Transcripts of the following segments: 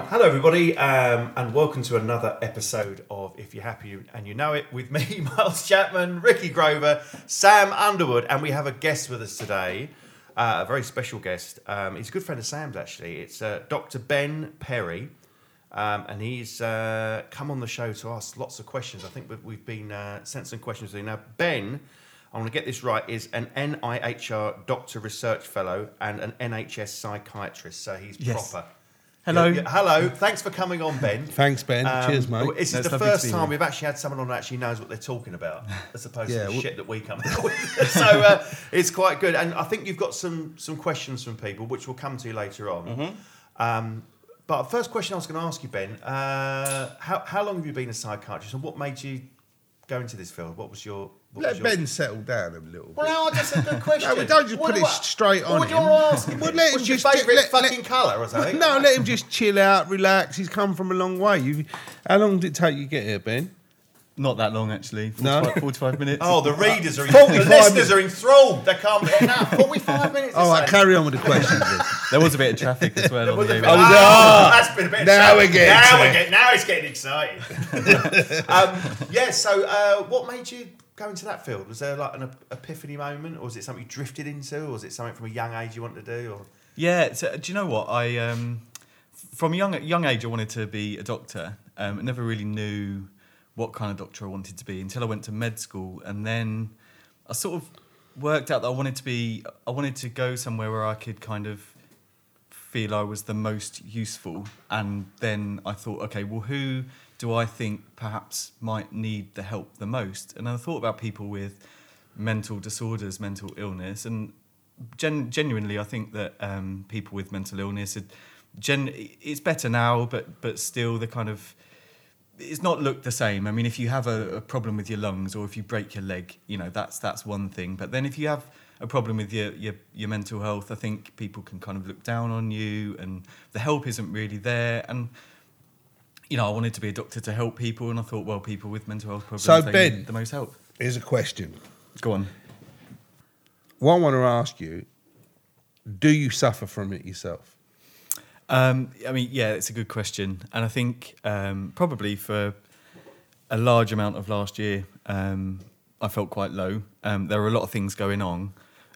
Right. Hello, everybody, um, and welcome to another episode of If You're Happy and You Know It with me, Miles Chapman, Ricky Grover, Sam Underwood, and we have a guest with us today, uh, a very special guest. Um, he's a good friend of Sam's, actually. It's uh, Dr. Ben Perry, um, and he's uh, come on the show to ask lots of questions. I think we've, we've been uh, sent some questions to. Now, Ben, I want to get this right, is an NIHR Doctor Research Fellow and an NHS psychiatrist, so he's Yes. proper. Hello. Yeah, yeah, hello. Thanks for coming on, Ben. Thanks, Ben. Um, Cheers, mate. This is No, the first time here. we've actually had someone on who actually knows what they're talking about, as opposed Yeah, to the well- shit that we come up with. so uh, it's quite good, and I think you've got some some questions from people, which we'll come to later on. Mm-hmm. Um, but first question I was going to ask you, Ben, uh, how how long have you been a psychiatrist, and what made you go into this field? What was your what Let was your... Ben settle down a little bit. Well, no, that's a good question. No, we don't just What put do it I- straight what on would you him. want to ask him? Well, let him What's your just- favourite let- let- fucking colour or something? no, let him just chill out, relax. He's come from a long way. You, how long did it take you to get here, Ben? Not that long, actually. No? 45, 45 minutes. Oh, the readers are, 45 the listeners are enthralled. They can't. No, forty-five minutes. All or right, so. carry on with the questions. There was a bit of traffic as well on the Was way it- back. Oh, Ah, no. that's been a bit. Now we're getting Now we're it. Now it's getting exciting. um, yeah. So, uh, what made you go into that field? Was there like an epiphany moment, or was it something you drifted into, or was it something from a young age you wanted to do? Or Yeah, so, do you know what? I um, from a young young age I wanted to be a doctor. Um, I never really knew what kind of doctor I wanted to be until I went to med school, and then I sort of worked out that I wanted to be. I wanted to go somewhere where I could kind of feel I was the most useful, and then I thought, okay, well, who do I think perhaps might need the help the most? And I thought about people with mental disorders, mental illness, and gen- genuinely, I think that um, people with mental illness, gen- it's better now, but but still, the kind of it's not looked the same. I mean, if you have a, a problem with your lungs or if you break your leg, you know that's that's one thing. But then if you have a problem with your, your your mental health, I think people can kind of look down on you, and the help isn't really there. And you know, I wanted to be a doctor to help people, and I thought, well, people with mental health problems, So, they Ben- need the most help. Here's a question. Go on. What I want to ask you: Do you suffer from it yourself? Um, I mean, yeah, it's a good question, and I think um, probably for a large amount of last year, um, I felt quite low. Um, there were a lot of things going on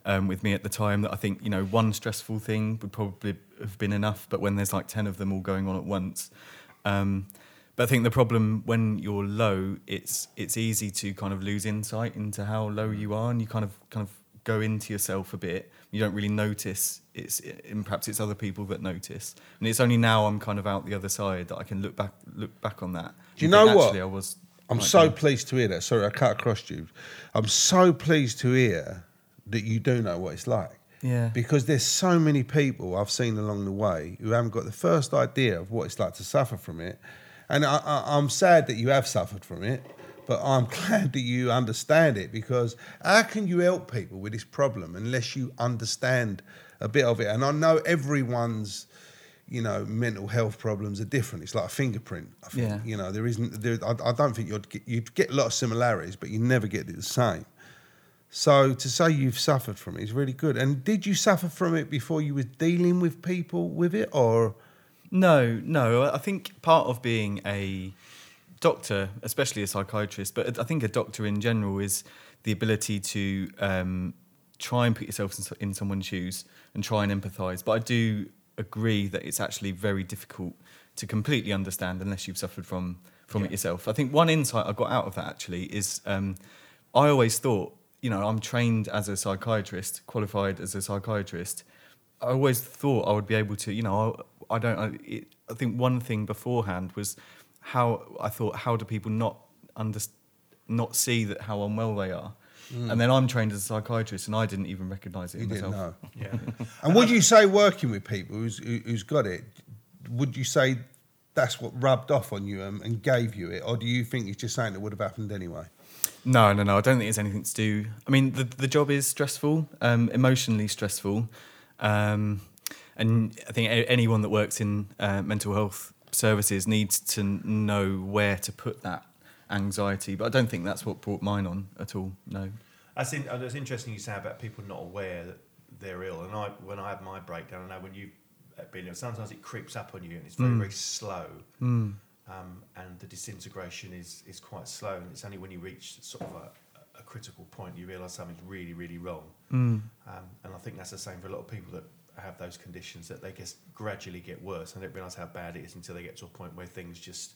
um, with me at the time that I think you know one stressful thing would probably have been enough, but when there's like ten of them all going on at once. Um, but I think the problem when you're low, it's it's easy to kind of lose insight into how low you are, and you kind of kind of go into yourself a bit. You don't really notice it's, and perhaps it's other people that notice. And it's only now I'm kind of out the other side that I can look back look back on that. Do you know think, what? Actually, I was. I'm so pleased to hear that. Sorry, I cut across you. I'm so pleased to hear that you do know what it's like. Yeah. Because there's so many people I've seen along the way who haven't got the first idea of what it's like to suffer from it. And I, I'm sad that you have suffered from it, but I'm glad that you understand it because how can you help people with this problem unless you understand a bit of it? And I know everyone's, you know, mental health problems are different. It's like a fingerprint. I think. Yeah. You know, there isn't. There, I, I don't think you'd get, you'd get a lot of similarities, but you never get it the same. So to say you've suffered from it is really good. And did you suffer from it before you were dealing with people with it, or No, no. I think part of being a doctor, especially a psychiatrist, but I think a doctor in general is the ability to um, try and put yourself in, in someone's shoes and try and empathise. But I do agree that it's actually very difficult to completely understand unless you've suffered from from it yourself. I think one insight I got out of that actually is um, I always thought, you know, I'm trained as a psychiatrist, qualified as a psychiatrist. I always thought I would be able to, you know, I, I don't. I, it, I think one thing beforehand was how I thought, how do people not under, not see that how unwell they are? Hmm. And then I'm trained as a psychiatrist, and I didn't even recognise it you in didn't myself. know? yeah, And would you say working with people who's, who- who's got it, would you say that's what rubbed off on you and, and gave you it, or do you think it's just something that would have happened anyway? No, no, no. I don't think it's anything to do. I mean, the the job is stressful, um, emotionally stressful, um, and I think anyone that works in uh, mental health services needs to know where to put that anxiety. But I don't think that's what brought mine on at all. No. That's, in, uh, that's interesting you say about people not aware that they're ill. And I, when I had my breakdown, I know when you've been ill. Sometimes it creeps up on you and it's very, very slow. Um, and the disintegration is, is quite slow. And it's only when you reach sort of a, a critical point you realise something's really, really wrong. Um, and I think that's the same for a lot of people that have those conditions that they just gradually get worse and they don't realise how bad it is until they get to a point where things just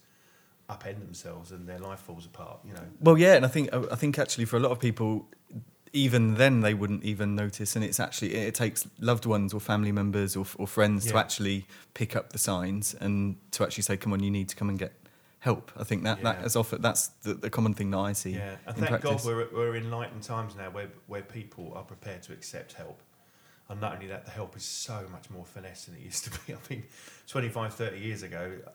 upend themselves and their life falls apart. You know. Well, yeah, and I think I think actually for a lot of people, even then they wouldn't even notice, and it's actually it takes loved ones or family members or, or friends to actually pick up the signs and to actually say, "Come on, you need to come and get help." I think that that Yeah. is often that's the, the common thing that I see. Yeah, and thank practice. God we're, we're in enlightened times now where, where people are prepared to accept help. And not only that, the help is so much more finesse than it used to be. I mean, 25, 30 years ago, uh,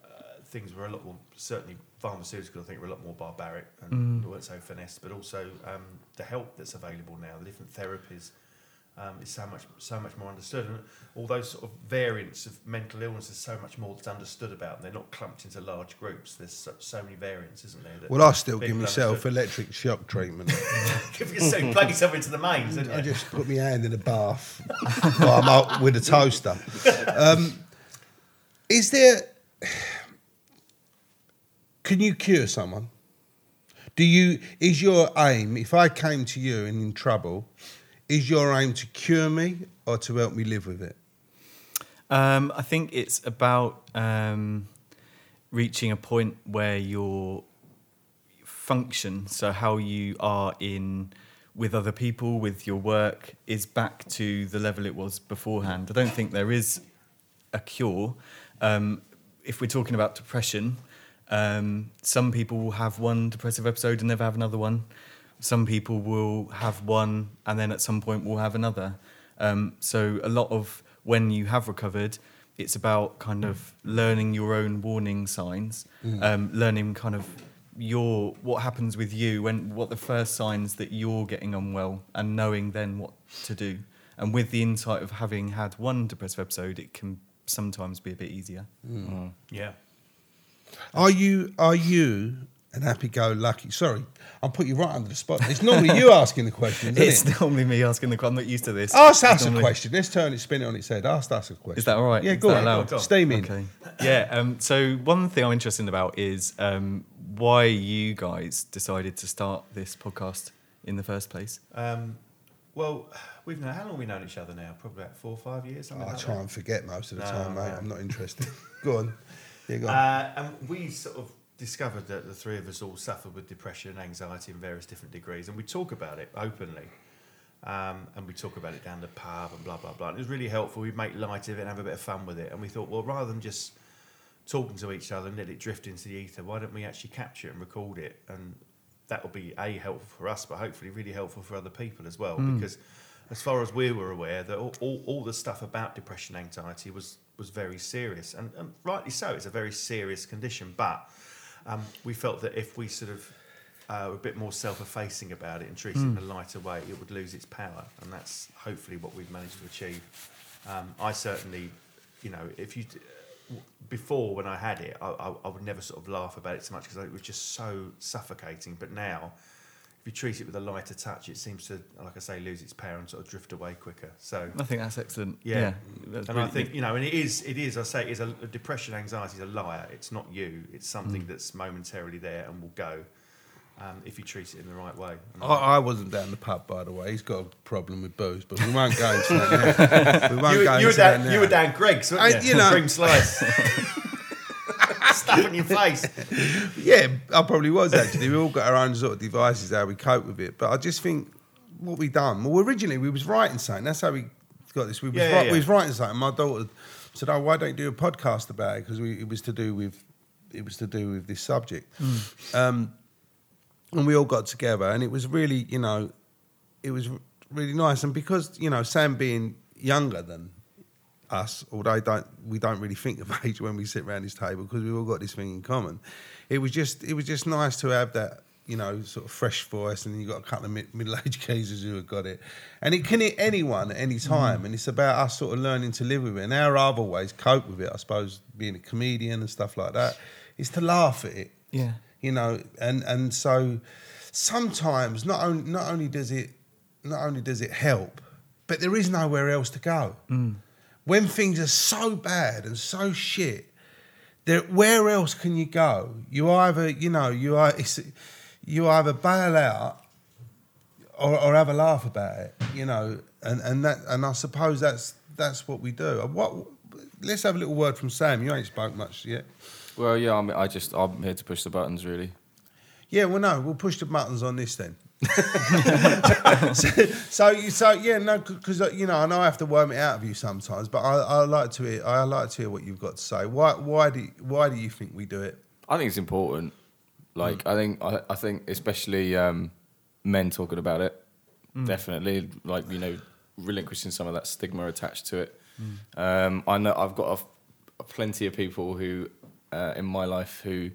things were a lot more, certainly pharmaceutical, I think, were a lot more barbaric and they weren't so finesse, but also um, the help that's available now, the different therapies. Um, is so much so much more understood, and all those sort of variants of mental illness is so much more that's understood about. And they're not clumped into large groups. There's so, so many variants, isn't there? that Well, I still give myself understood. electric shock treatment. Give yourself, plug yourself into the mains. I you? just put my hand in a bath while I'm out with a toaster. Um, is there? Can you cure someone? Do you? Is your aim? If I came to you and in trouble, is your aim to cure me or to help me live with it? Um, I think it's about um, reaching a point where your function, so how you are in with other people, with your work, is back to the level it was beforehand. I don't think there is a cure. Um, if we're talking about depression, um, some people will have one depressive episode and never have another one. Some people will have one and then at some point will have another. Um, so a lot of when you have recovered, it's about kind of learning your own warning signs, um, learning kind of your what happens with you when what the first signs that you're getting unwell, and knowing then what to do. And with the insight of having had one depressive episode, it can sometimes be a bit easier. Yeah. Are you? Are you? An happy-go-lucky. Sorry, I'll put you right under the spot. It's normally you asking the questions, isn't It's it? normally me asking the. Question. I'm not used to this. Ask It's us a question. Let's turn it, spin it on its head. Ask us a question. Is that all right? Yeah, Is go on. allowed? Go on. Steam in. Okay. Yeah. Um, so one thing I'm interested about is um, why you guys decided to start this podcast in the first place. Um, well, we've known, how long have we known each other now? Probably about four or five years. Something I like try that. and forget most of the No, time, mate. no. I'm not interested. go on. Yeah, go on. Uh, and we sort of discovered that the three of us all suffer with depression and anxiety in various different degrees, and we talk about it openly. Um, and we talk about it down the pub and blah blah blah. And it was really helpful. We'd make light of it and have a bit of fun with it. And we thought, well, rather than just talking to each other and let it drift into the ether, why don't we actually capture it and record it? And that will be a helpful for us, but hopefully really helpful for other people as well. Because as far as we were aware, that all, all, all the stuff about depression, and anxiety was was very serious, and, and rightly so. It's a very serious condition, but um, we felt that if we sort of uh, were a bit more self-effacing about it and treated it in a lighter way, it would lose its power, and that's hopefully what we've managed to achieve. Um, I certainly, you know, if you before when I had it, I, I, I would never sort of laugh about it so much because it was just so suffocating. But now, if you treat it with a lighter touch, it seems to, like I say, lose its power and sort of drift away quicker. So I think that's excellent. yeah, Yeah. that's and I really- think you know, and it is, it is. I say, it is a, a depression, anxiety is a liar. It's not you. It's something that's momentarily there and will go um, if you treat it in the right way. I, I wasn't down the pub, by the way. He's got a problem with booze, but we won't go into that now. We won't you, go were- you were into that down, now. you were down Greggs, weren't I- you? you know- cream slice. In your face. Yeah, I probably was actually. We all got our own sort of devices how we cope with it. But I just think what we done. Well, originally we was writing something. That's how we got this. We was, Yeah, yeah, we was writing something. My daughter said, "Oh, why don't you do a podcast about it?" Because it was to do with it was to do with this subject. Um, and we all got together, and it was really, you know, it was really nice. And because you know, Sam being younger than us, although don't we don't really think of age when we sit around this table because we've all got this thing in common. It was just it was just nice to have that you know sort of fresh voice, and you got a couple of mid- middle-aged geezers who have got it, and it can hit anyone at any time, mm. and it's about us sort of learning to live with it. And our other ways cope with it, I suppose, being a comedian and stuff like that, is to laugh at it Yeah. you know and and so sometimes not only not only does it not only does it help but there is nowhere else to go mm. When things are so bad and so shit, there, where else can you go? You either, you know, you are, you either bail out or, or have a laugh about it, you know, and, and that, and I suppose that's that's what we do. What? Let's have a little word from Sam. You ain't spoke much yet. Well, yeah, I'm, I just I'm here to push the buttons, really. Yeah, well, no, we'll push the buttons on this then. so, so, you, so yeah, no, because you know, I know I have to worm it out of you sometimes, but I, I like to hear, I like to hear what you've got to say. Why, why do, you, why do you think we do it? I think it's important. Like I think I, I think especially um, men talking about it. Definitely, like you know, relinquishing some of that stigma attached to it. Um, I know I've got a, a plenty of people who uh, in my life who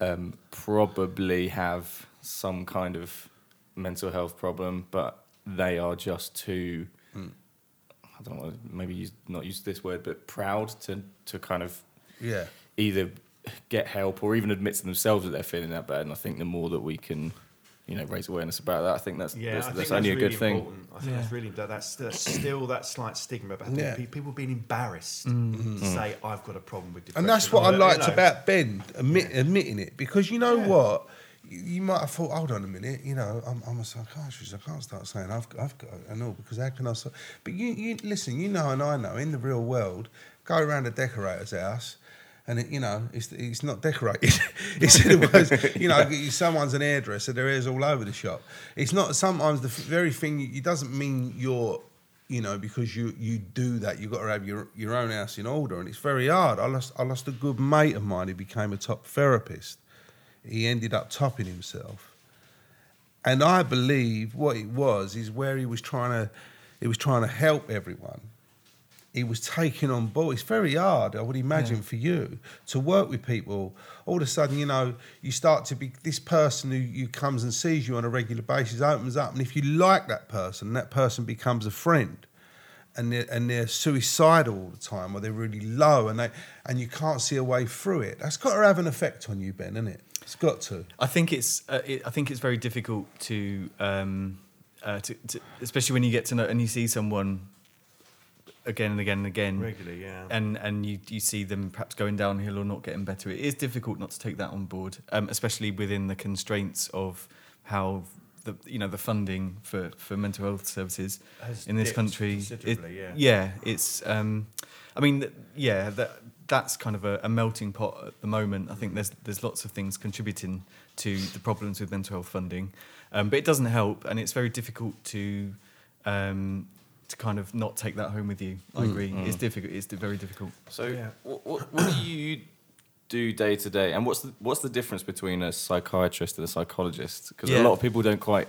um, probably have some kind of mental health problem, but they are just too. Hmm. I don't know, maybe use, not use this word, but proud to to kind of Yeah, either get help or even admit to themselves that they're feeling that bad. And I think the more that we can, you know, raise awareness about that, I think that's Yeah, that's, I think that's only that's a really good thing. important. I think Yeah. that's really that- that's, that's still that slight stigma about Yeah. people being embarrassed mm. to mm-hmm. say I've got a problem with depression. and that's what or, I you liked know. about Ben admit, admitting it because you know Yeah. what. You might have thought, hold on a minute, you know, I'm, I'm a psychiatrist. I can't start saying I've, I've got, I know, because how can I? So, but you, you listen, you know, and I know, in the real world, go around a decorator's house, and it, you know, it's it's not decorated. it's it was, you know, someone's an hairdresser, their hair's all over the shop. It's not sometimes the f- very thing. It doesn't mean you're you know, because you you do that, you've got to have your your own house in order, and it's very hard. I lost I lost a good mate of mine who became a top therapist. He ended up topping himself, and I believe what it was is where he was trying to he was trying to help everyone. He was taking on board. It's very hard, I would imagine, Yeah. for you to work with people. All of a sudden, you know, you start to be this person who, who comes and sees you on a regular basis opens up, and if you like that person, that person becomes a friend and they're, and they're suicidal all the time, or they're really low, and they and you can't see a way through it. That's got to have an effect on you, Ben, isn't it? It's got to. I think it's uh, it, I think it's very difficult to, um, uh, to, to especially when you get to know and you see someone again and again and again regularly, yeah. and and you you see them perhaps going downhill or not getting better. It is difficult not to take that on board, um, especially within the constraints of how the you know the funding for, for mental health services Has in this country. It, considerably, yeah. yeah, it's. Um, I mean, yeah, that that's kind of a, a melting pot at the moment. I think there's there's lots of things contributing to the problems with mental health funding, um, but it doesn't help, and it's very difficult to. Um, to kind of not take that home with you, I agree. It's difficult. It's very difficult. So, Yeah. what, what, what do you do day to day, and what's the, what's the difference between a psychiatrist and a psychologist? Because Yeah. a lot of people don't quite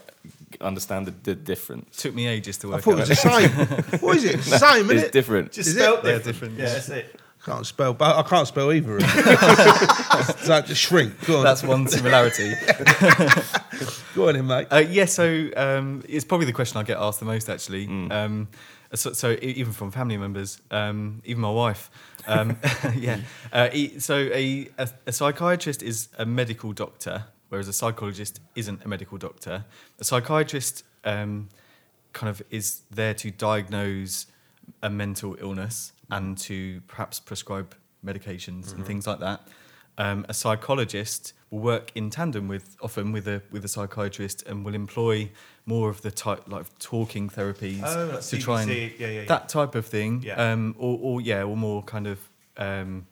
understand the, the difference. took me ages to I work thought it out. was the same. what is it? It's the same, isn't It's it? different. Just Is spelled it? Yeah, different. different, Yeah, yeah. that's it. Can't spell, but I can't spell either. of them. so just shrink. Go on, That's one similarity. go on, in, mate. Uh, yeah, so um, it's probably the question I get asked the most, actually. Mm. Um, so, so e- even from family members, um, even my wife. Um, yeah. Uh, e- so a, a, a psychiatrist is a medical doctor, whereas a psychologist isn't a medical doctor. A psychiatrist um, kind of is there to diagnose a mental illness and to perhaps prescribe medications and things like that. Um, a psychologist will work in tandem with often with a with a psychiatrist and will employ more of the type like talking therapies Oh, to try and yeah, yeah, yeah. that type of thing. Yeah. Um, or, or yeah, or more kind of um,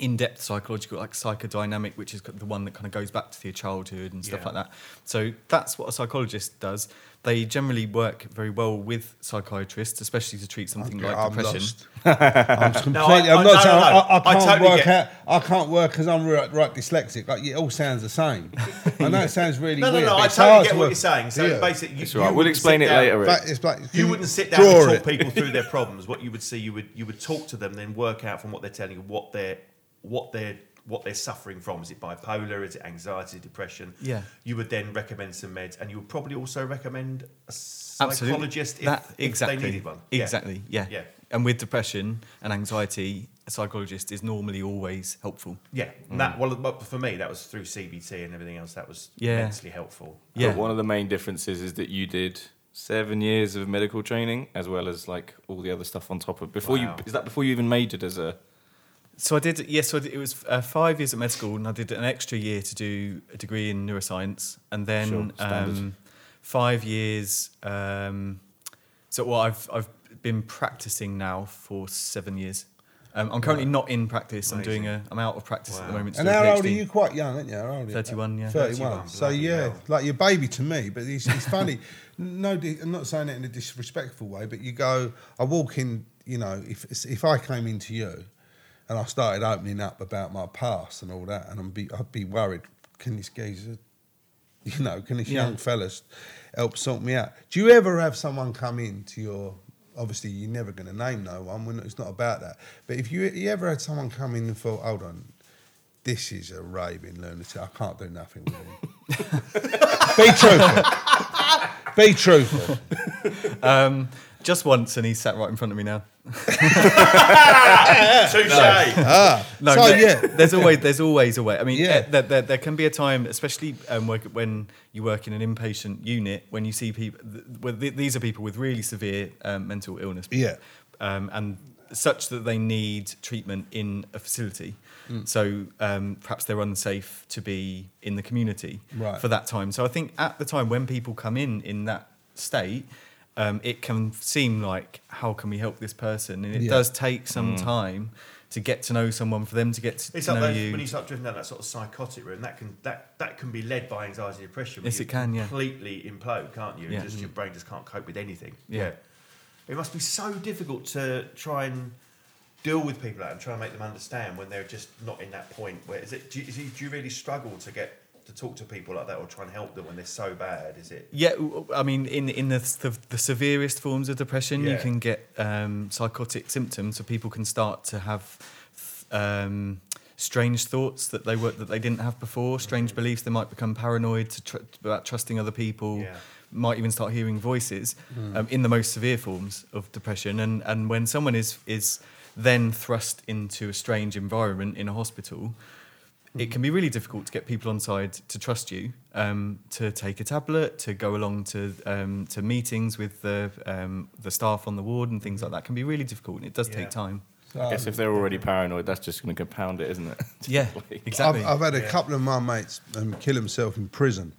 in-depth psychological, like psychodynamic, which is the one that kind of goes back to your childhood and stuff Yeah. like that. So that's what a psychologist does. They generally work very well with psychiatrists, especially to treat something like I'm depression. lost. I'm completely. No, I- I'm not no, no, saying no. I, I I can't totally work get- out. I can't work because I'm right, right dyslexic. Like it all sounds the same. I know it sounds really No, no, weird. no. but I totally get to what you're saying. So Yeah. basically, you, It's you. We'll explain it down- later. But it's like You can wouldn't sit down draw and it. talk people through their problems. What you would see, you would you would talk to them, then work out from what they're telling you what they're what they're what they're suffering from. Is it bipolar? Is it anxiety, depression? Yeah. You would then recommend some meds, and you would probably also recommend a psychologist if, that, if exactly. they needed one. Exactly. Yeah. Yeah. And with depression and anxiety, a psychologist is normally always helpful. Yeah, and that well, for me, that was through CBT and everything else. That was Yeah. immensely helpful. Yeah. But one of the main differences is that you did seven years of medical training, as well as like all the other stuff on top of. Before Wow. you is that before you even majored as a? So I did, yes, so it was uh, five years at med school, and I did an extra year to do a degree in neuroscience, and then Sure, um, five years. Um, so well, I've I've been practicing now for seven years. Um, I'm currently not in practice. I'm doing a. I'm out of practice at the moment. to And how old are you? Quite young, aren't you? How old are you? 31, yeah. 31. 31, So, yeah, hell. like your baby to me, but it's, it's funny. No, I'm not saying it in a disrespectful way, but you go, I walk in, you know, if if I came into you and I started opening up about my past and all that, and I'm be, I'd be worried, can this geezer, you know, can this Yeah. young fellas help sort me out? Do you ever have someone come in to your obviously you're never going to name no one. We're not, it's not about that. But if you you ever had someone come in and thought, hold on, this is a raving lunatic. I can't do nothing with him. Be truthful. Be truthful. Um, just once, and he sat right in front of me now. Touche. Ah, No, so there- yeah, there's always there's always a way. I mean, Yeah. yeah. there, there, there can be a time, especially um, work, when you work in an inpatient unit, when you see people. Th- well, th- these are people with really severe um, mental illness. Yeah. um, and such that they need treatment in a facility. Mm. So um, perhaps they're unsafe to be in the community Right. for that time. So I think at the time when people come in in that state, um, it can seem like how can we help this person, and it Yeah. does take some time to get to know someone, for them to get to It's know like those, you. when you start drifting down that sort of psychotic room, that can that that can be led by anxiety and depression. Yes, you it can, yeah. Completely implode, can't you? Yeah. Just your brain just can't cope with anything. Yeah. It must be so difficult to try and deal with people like and try and make them understand when they're just not in that point. Where is it? Do you, is it, do you really struggle to get to talk to people like that or try and help them when they're so bad? Is it? Yeah, I mean, in in the the, the severest forms of depression, you can get um, psychotic symptoms, so people can start to have um, strange thoughts that they were that they didn't have before, strange beliefs. They might become paranoid to tr- about trusting other people. Yeah. Might even start hearing voices um, in the most severe forms of depression, and and when someone is is then thrust into a strange environment in a hospital, it can be really difficult to get people on side to trust you, um, to take a tablet, to go along to um, to meetings with the um, the staff on the ward and things like that. Can be really difficult, and it does Yeah. take time. I guess if they're already paranoid, that's just going to compound it, isn't it? Yeah, Like- exactly. I've, I've had a Yeah. couple of my mates um, kill himself in prison,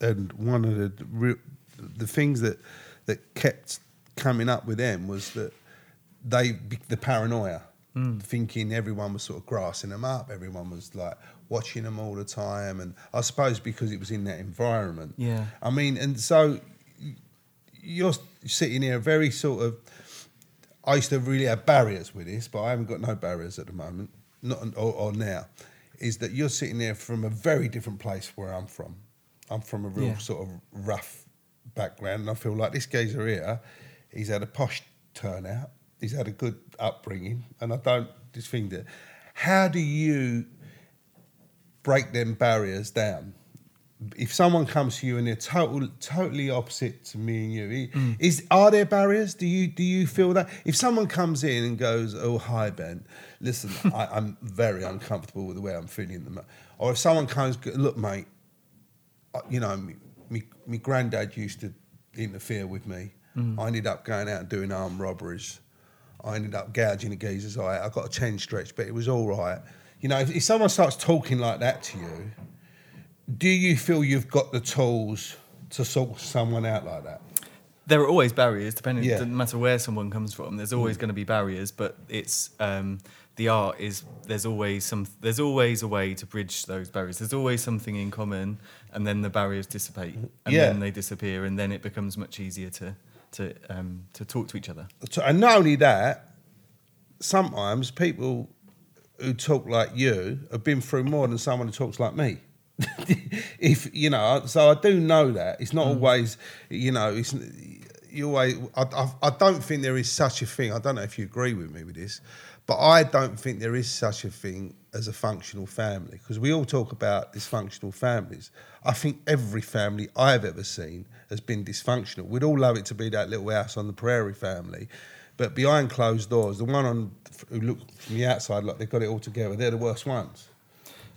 and one of the re- the things that that kept coming up with them was that they the paranoia, Mm. thinking everyone was sort of grassing them up, everyone was like watching them all the time, and I suppose because it was in that environment. Yeah. I mean, and so you're sitting here very sort of. I used to really have barriers with this, but I haven't got no barriers at the moment, not or, or now. Is that you're sitting there from a very different place where I'm from. I'm from a real Yeah. sort of rough background, and I feel like this geezer here, he's had a posh turnout, he's had a good upbringing, and I don't just think that. How do you break them barriers down? if someone comes to you and they're total, totally opposite to me and you, i- mm. is are there barriers? Do you do you feel that if someone comes in and goes, "Oh hi Ben, listen, I, I'm very uncomfortable with the way I'm feeling," at the mo-" or if someone comes, "Look, mate, you know, me, me, me granddad used to interfere with me. Mm. I ended up going out and doing armed robberies. I ended up gouging a geezer's eye. I got a chain stretch, but it was all right. You know, if, if someone starts talking like that to you, do you feel you've got the tools to sort someone out like that? there are always barriers, depending. Yeah. No matter where someone comes from, there's always going to be barriers. But it's um, the art is there's always some there's always a way to bridge those barriers. There's always something in common, and then the barriers dissipate, and Yeah. then they disappear, and then it becomes much easier to to um, to talk to each other. And not only that, sometimes people who talk like you have been through more than someone who talks like me. if you know, so I do know that it's not always, you know, it's you always. I, I, I don't think there is such a thing. I don't know if you agree with me with this, but I don't think there is such a thing as a functional family because we all talk about dysfunctional families. I think every family I've ever seen has been dysfunctional. We'd all love it to be that little house on the prairie family, but behind closed doors, the one on who look from the outside like they've got it all together, they're the worst ones.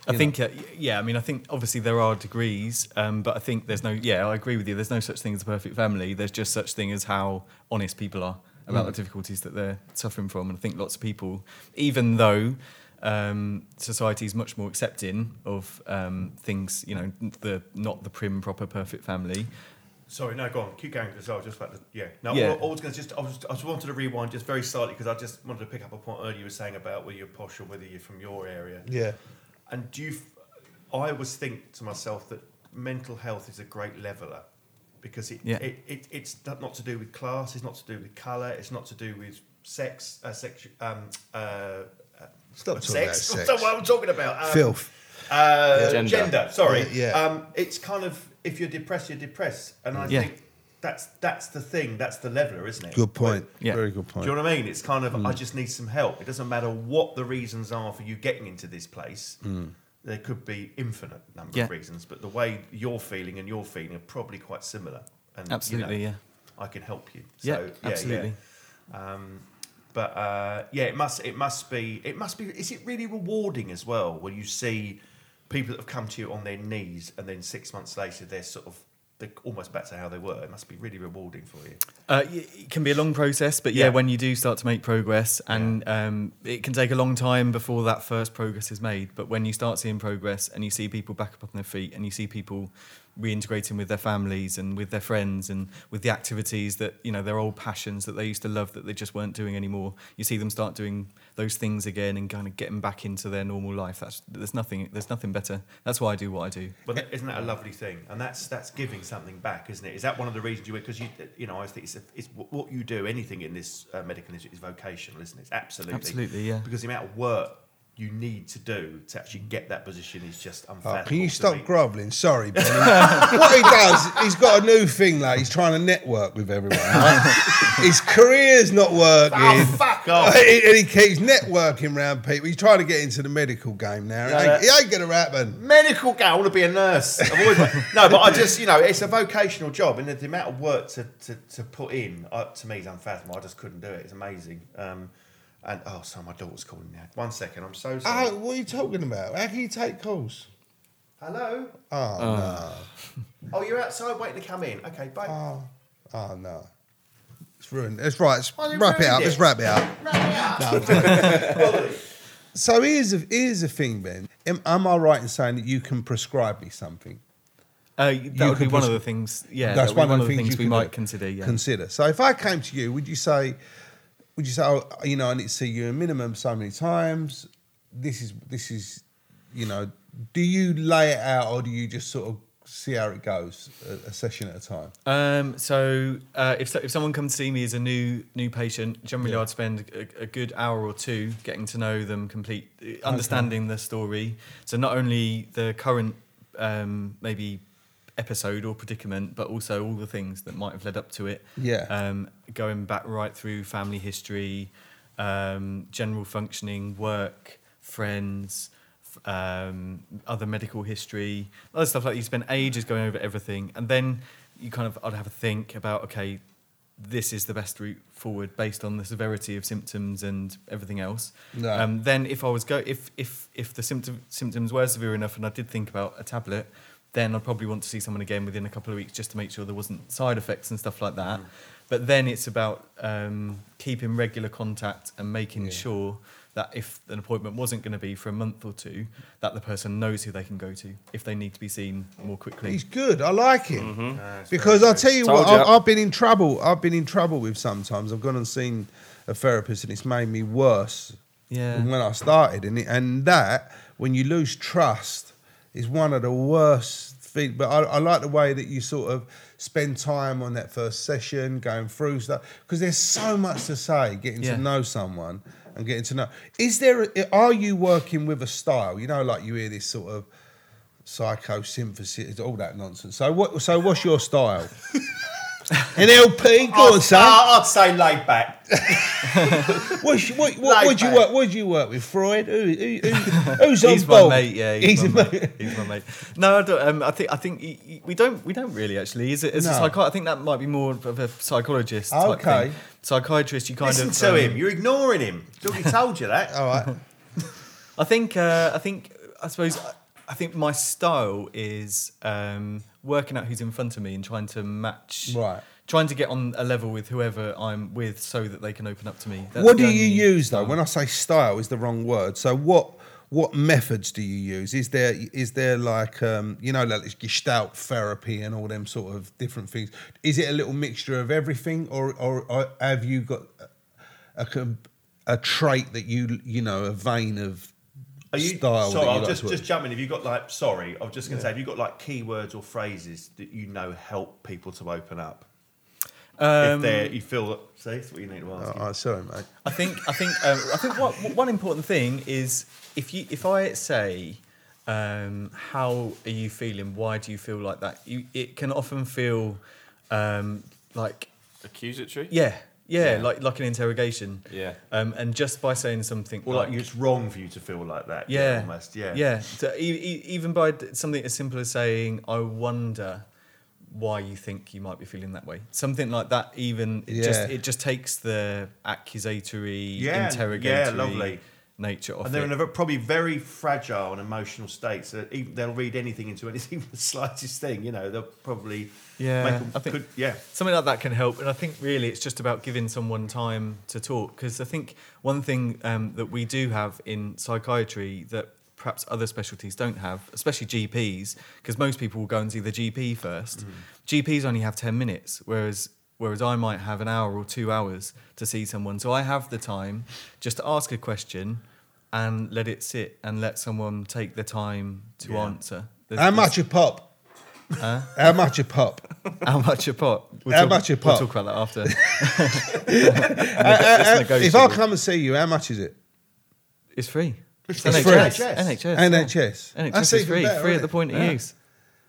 I think, uh, yeah, I mean, I think obviously there are degrees, um, but I think there's no, yeah, I agree with you. There's no such thing as a perfect family. There's just such thing as how honest people are about the difficulties that they're suffering from. And I think lots of people, even though um, society is much more accepting of um, things, you know, the not the prim, proper, perfect family. Sorry, no, go on. Keep going because I was just about to. Yeah. No, Yeah. I, I was going to just. I, was, I just wanted to rewind just very slightly because I just wanted to pick up a point earlier you were saying about whether you're posh or whether you're from your area. Yeah. And do you? f- I always think to myself that mental health is a great leveler because it, Yeah. it, it it's not not to do with class, it's not to do with colour, it's not to do with sex, uh, sex, um, uh, uh, Stop talking sex. about That's sex. not what I'm talking about. Um, Filth. Uh, Gender. gender. Sorry. Yeah, yeah. Um, it's kind of if you're depressed, you're depressed, and I Yeah. think that's that's the thing. That's the leveler, isn't it? Good point. Yeah. Very good point. Do point. you know what I mean? It's kind of I just need some help. It doesn't matter what the reasons are for you getting into this place. There could be infinite number Yeah. of reasons, but the way you're feeling and you're feeling are probably quite similar. And, you know, Absolutely, yeah. I can help you. Yeah, So, absolutely. Um, but uh, yeah, it must it must be it must be. Is it really rewarding as well when you see people that have come to you on their knees and then six months later they're sort of they're almost back to how they were? It must be really rewarding for you. Uh, it can be a long process, but yeah, Yeah. when you do start to make progress, and um, it can take a long time before that first progress is made. But when you start seeing progress and you see people back up on their feet, and you see people reintegrating with their families and with their friends and with the activities that you know their old passions that they used to love that they just weren't doing anymore, you see them start doing those things again and kind of getting back into their normal life. That's there's nothing there's nothing better. That's why I do what I do. But that, isn't that a lovely thing? And that's that's giving something back, isn't it? Is that one of the reasons you because you you know I think it's, a, it's what you do. Anything in this uh, medical industry is vocational, isn't it? It's absolutely, Absolutely, yeah. Because the amount of work you need to do to actually get that position is just Oh, unfathomable. can you stop me. grovelling? Sorry, Benny. what he does, he's got a new thing, like he's trying to network with everyone. right? His career's not working. Oh, fuck off. and he keeps networking around people. He's trying to get into the medical game now. It Yeah, ain't, it ain't gonna happen. medical guy. I want to be a nurse. I've always no, but I just, you know, it's a vocational job, and the amount of work to, to, to put in uh, to me is unfathomable. I just couldn't do it. It's amazing. Um, and oh, so my daughter's calling now. One second, I'm so sorry. Oh, what are you talking about? How can you take calls? Hello. Oh no. Oh, you're outside waiting to come in. Okay, bye. Oh, oh no. It's ruined. Let's right. Let's Oh, you wrap it ruined up. it. Let's wrap it up. Quality. So here's a, here's the thing, Ben. Am, am I right in saying that you can prescribe me something? Uh, that would be could one pres- of the things. Yeah, That's that would one of the the things things you we can might consider. Yeah. consider. So if I came to you, would you say, would you say, oh, you know, I need to see you a minimum so many times? This is this is, you know, do you lay it out or do you just sort of see how it goes, a, a session at a time? Um, so uh, if if someone comes to see me as a new new patient, generally Yeah. I'd spend a, a good hour or two getting to know them, complete understanding the story. So not only the current um, maybe episode or predicament, but also all the things that might have led up to it. Yeah. Um, going back right through family history, um, general functioning, work, friends. f- Um, other medical history, other stuff like that. you spend ages going over everything, and then you kind of I'd have a think about okay, this is the best route forward based on the severity of symptoms and everything else. No. Um, then if I was go if if if the symptom, symptoms were severe enough and I did think about a tablet, then I'd probably want to see someone again within a couple of weeks just to make sure there wasn't side effects and stuff like that. But then it's about um, keeping regular contact and making Yeah. sure that if an appointment wasn't going to be for a month or two, that the person knows who they can go to if they need to be seen more quickly. He's good. I like him it's because I'll tell you Told what, ya. I've, I've been in trouble. I've been in trouble with sometimes. I've gone and seen a therapist, and it's made me worse Yeah. than when I started. And it, and that when you lose trust is one of the worst things. But I, I like the way that you sort of spend time on that first session, going through stuff because there's so much to say, getting Yeah. to know someone and getting to know. Is there? A, are you working with a style? You know, like you hear this sort of psychosynthesis, all that nonsense. So what? So what's your style? NLP, go on, son. I'd, I'd say laid back. What's, what, what, Laid what do you back. work? What do you work with? Freud? Who, who, who, who's on He's my mate. Yeah, he's, He's my a mate. mate. He's my mate. No, I, don't, um, I think I think y- y- we don't we don't really actually. Is it? As a No. psychi- I think that might be more of a psychologist. Type Okay. thing. Psychiatrist. You kind Listen of to um, him. You're ignoring him. Look, he told you that. All right. I think uh, I think I suppose I- I think my style is um, working out who's in front of me and trying to match, Right. Trying to get on a level with whoever I'm with, so that they can open up to me. That's what do you use though? When I say style, is the wrong word. So what what methods do you use? Is there is there like um, you know like Gestalt therapy and all them sort of different things? Is it a little mixture of everything, or or, or have you got a, a a trait that you you know a vein of Are you, style? sorry, I'll just just jump in. Have you got like sorry? I was just going to say, have you got like keywords or phrases that you know help people to open up? if Um, they you feel that see, that's what you need to ask. Oh, oh, sorry, mate. I think I think um, I think what, one important thing is if you if I say um, how are you feeling? Why do you feel like that? You, it can often feel um, like Accusatory. yeah, yeah, Yeah. like like an interrogation. Yeah. Um, and just by saying something or like it's wrong for you to feel like that. yeah, almost. Yeah, yeah. So e- e- even by d- something as simple as saying, "I wonder." Why you think you might be feeling that way? Something like that. Even it just it just takes the accusatory, Yeah, interrogatory yeah, lovely. Nature of And they're it. in a probably very fragile and emotional state. So even, they'll read anything into it, even the slightest thing. You know, they'll probably Yeah, make them, I think- could, yeah. something like that can help and i think really it's just about giving someone time to talk because i think one thing um, that we do have in psychiatry that perhaps other specialties don't have especially gps because most people will go and see the gp first gps only have 10 minutes whereas whereas i might have an hour or two hours to see someone so i have the time just to ask a question and let it sit and let someone take the time to Yeah. answer There's- How there's- much a pop? Huh? How much a pop? How much a pop? We'll How talk, much a pop? We'll talk about that after. Uh, uh, negotiable. if I come and see you, how much is it? It's free. It's free. NHS. NHS. NHS. NHS That's is free. better, free at the point of Yeah. use.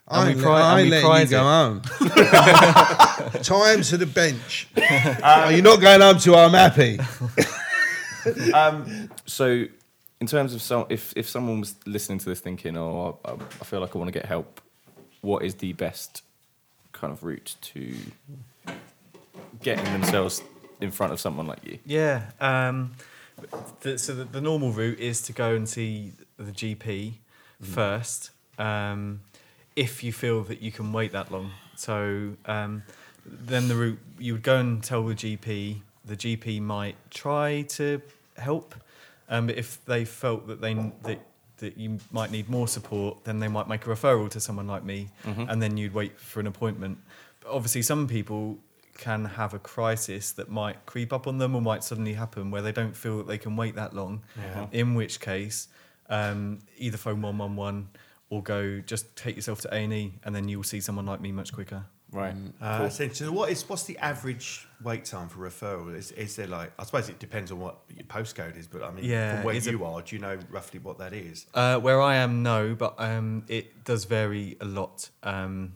I And ain't, we let- pri- I and ain't we letting prize you go it. home. Time to the bench. Are you not going home till I'm happy? So, in terms of some, if if someone was listening to this thinking, "Oh, I, I feel like I want to get help," what is the best kind of route to getting themselves in front of someone like you? Yeah. Um, the, so the, the normal route is to go and see the GP first, um, if you feel that you can wait that long. So um, then the route you would go and tell the GP. The GP might try to help, um, but if they felt that they that that you might need more support, then they might make a referral to someone like me, and then you'd wait for an appointment. But obviously, some people can have a crisis that might creep up on them or might suddenly happen where they don't feel that they can wait that long. Yeah. In which case, um, either phone one one one or go just take yourself to A and E, and then you'll see someone like me much quicker. Right. Uh, so, so what is what's the average wait time for referral? Is, is there like I suppose it depends on what your postcode is, but I mean, Yeah, from where is it- you are, do you know roughly what that is? Uh, where I am, no, but um, it does vary a lot. Um,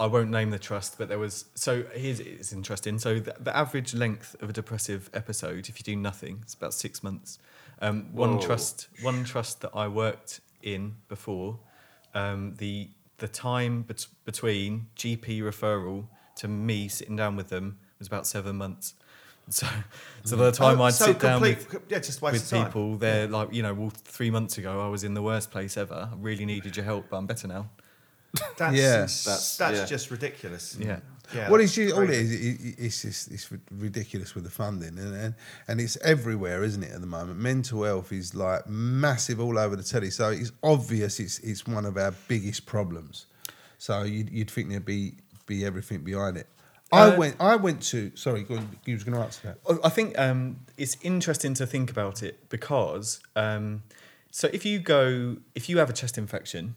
I won't name the trust, but there was. So here's it's interesting. So the, the average length of a depressive episode, if you do nothing, it's about six months. Um, one Whoa. trust, one trust that I worked in before, um, the the time bet- between GP referral to me sitting down with them was about seven months. So, so by the time Oh, I'd so sit down with yeah, just waste with time. people. They're like, you know, well, three months ago I was in the worst place ever. I really needed your help, but I'm better now. That's, Yeah. that's, That's- that's yeah. just ridiculous. Yeah. Yeah. what that's is you, all it is? It, it- it's just it's ridiculous with the funding, and, and and it's everywhere, isn't it? At the moment, mental health is like massive all over the telly. So it's obvious it's it's one of our biggest problems. So you'd, you'd think there'd be be everything behind it. I Uh, went I went to sorry, go on, you was going to answer that. I think um, it's interesting to think about it because um, so if you go if you have a chest infection,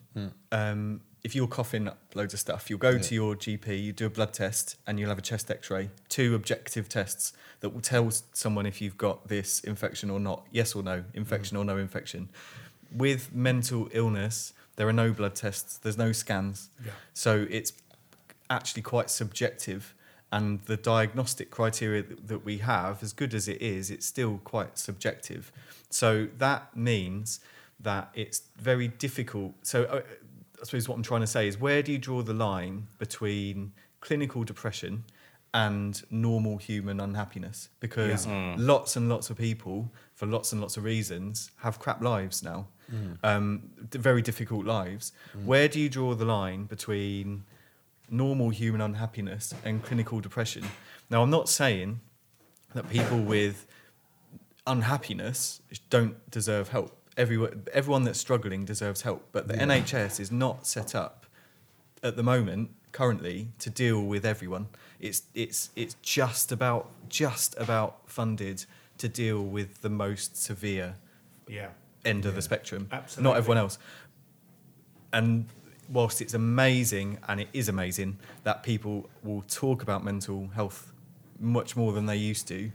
um, if you're coughing up loads of stuff, you'll go to your GP, you do a blood test, and you'll have a chest X-ray, two objective tests that will tell someone if you've got this infection or not, yes or no, infection or no infection. With mental illness, there are no blood tests, there's no scans, Yeah. so it's actually quite subjective and the diagnostic criteria that that we have as good as it is it's still quite subjective so that means that it's very difficult so uh, i suppose what i'm trying to say is where do you draw the line between clinical depression and normal human unhappiness because Yeah. Mm. lots and lots of people, for lots and lots of reasons, have crap lives now, mm. um, very difficult lives. Mm. Where do you draw the line between normal human unhappiness and clinical depression? Now, I'm not saying that people with unhappiness don't deserve help. Everyone, everyone that's struggling deserves help, but the NHS is not set up at the moment currently to deal with everyone. It's it's it's just about just about funded to deal with the most severe Yeah. end of the spectrum, Absolutely. not everyone else. And whilst it's amazing, and it is amazing, that people will talk about mental health much more than they used to,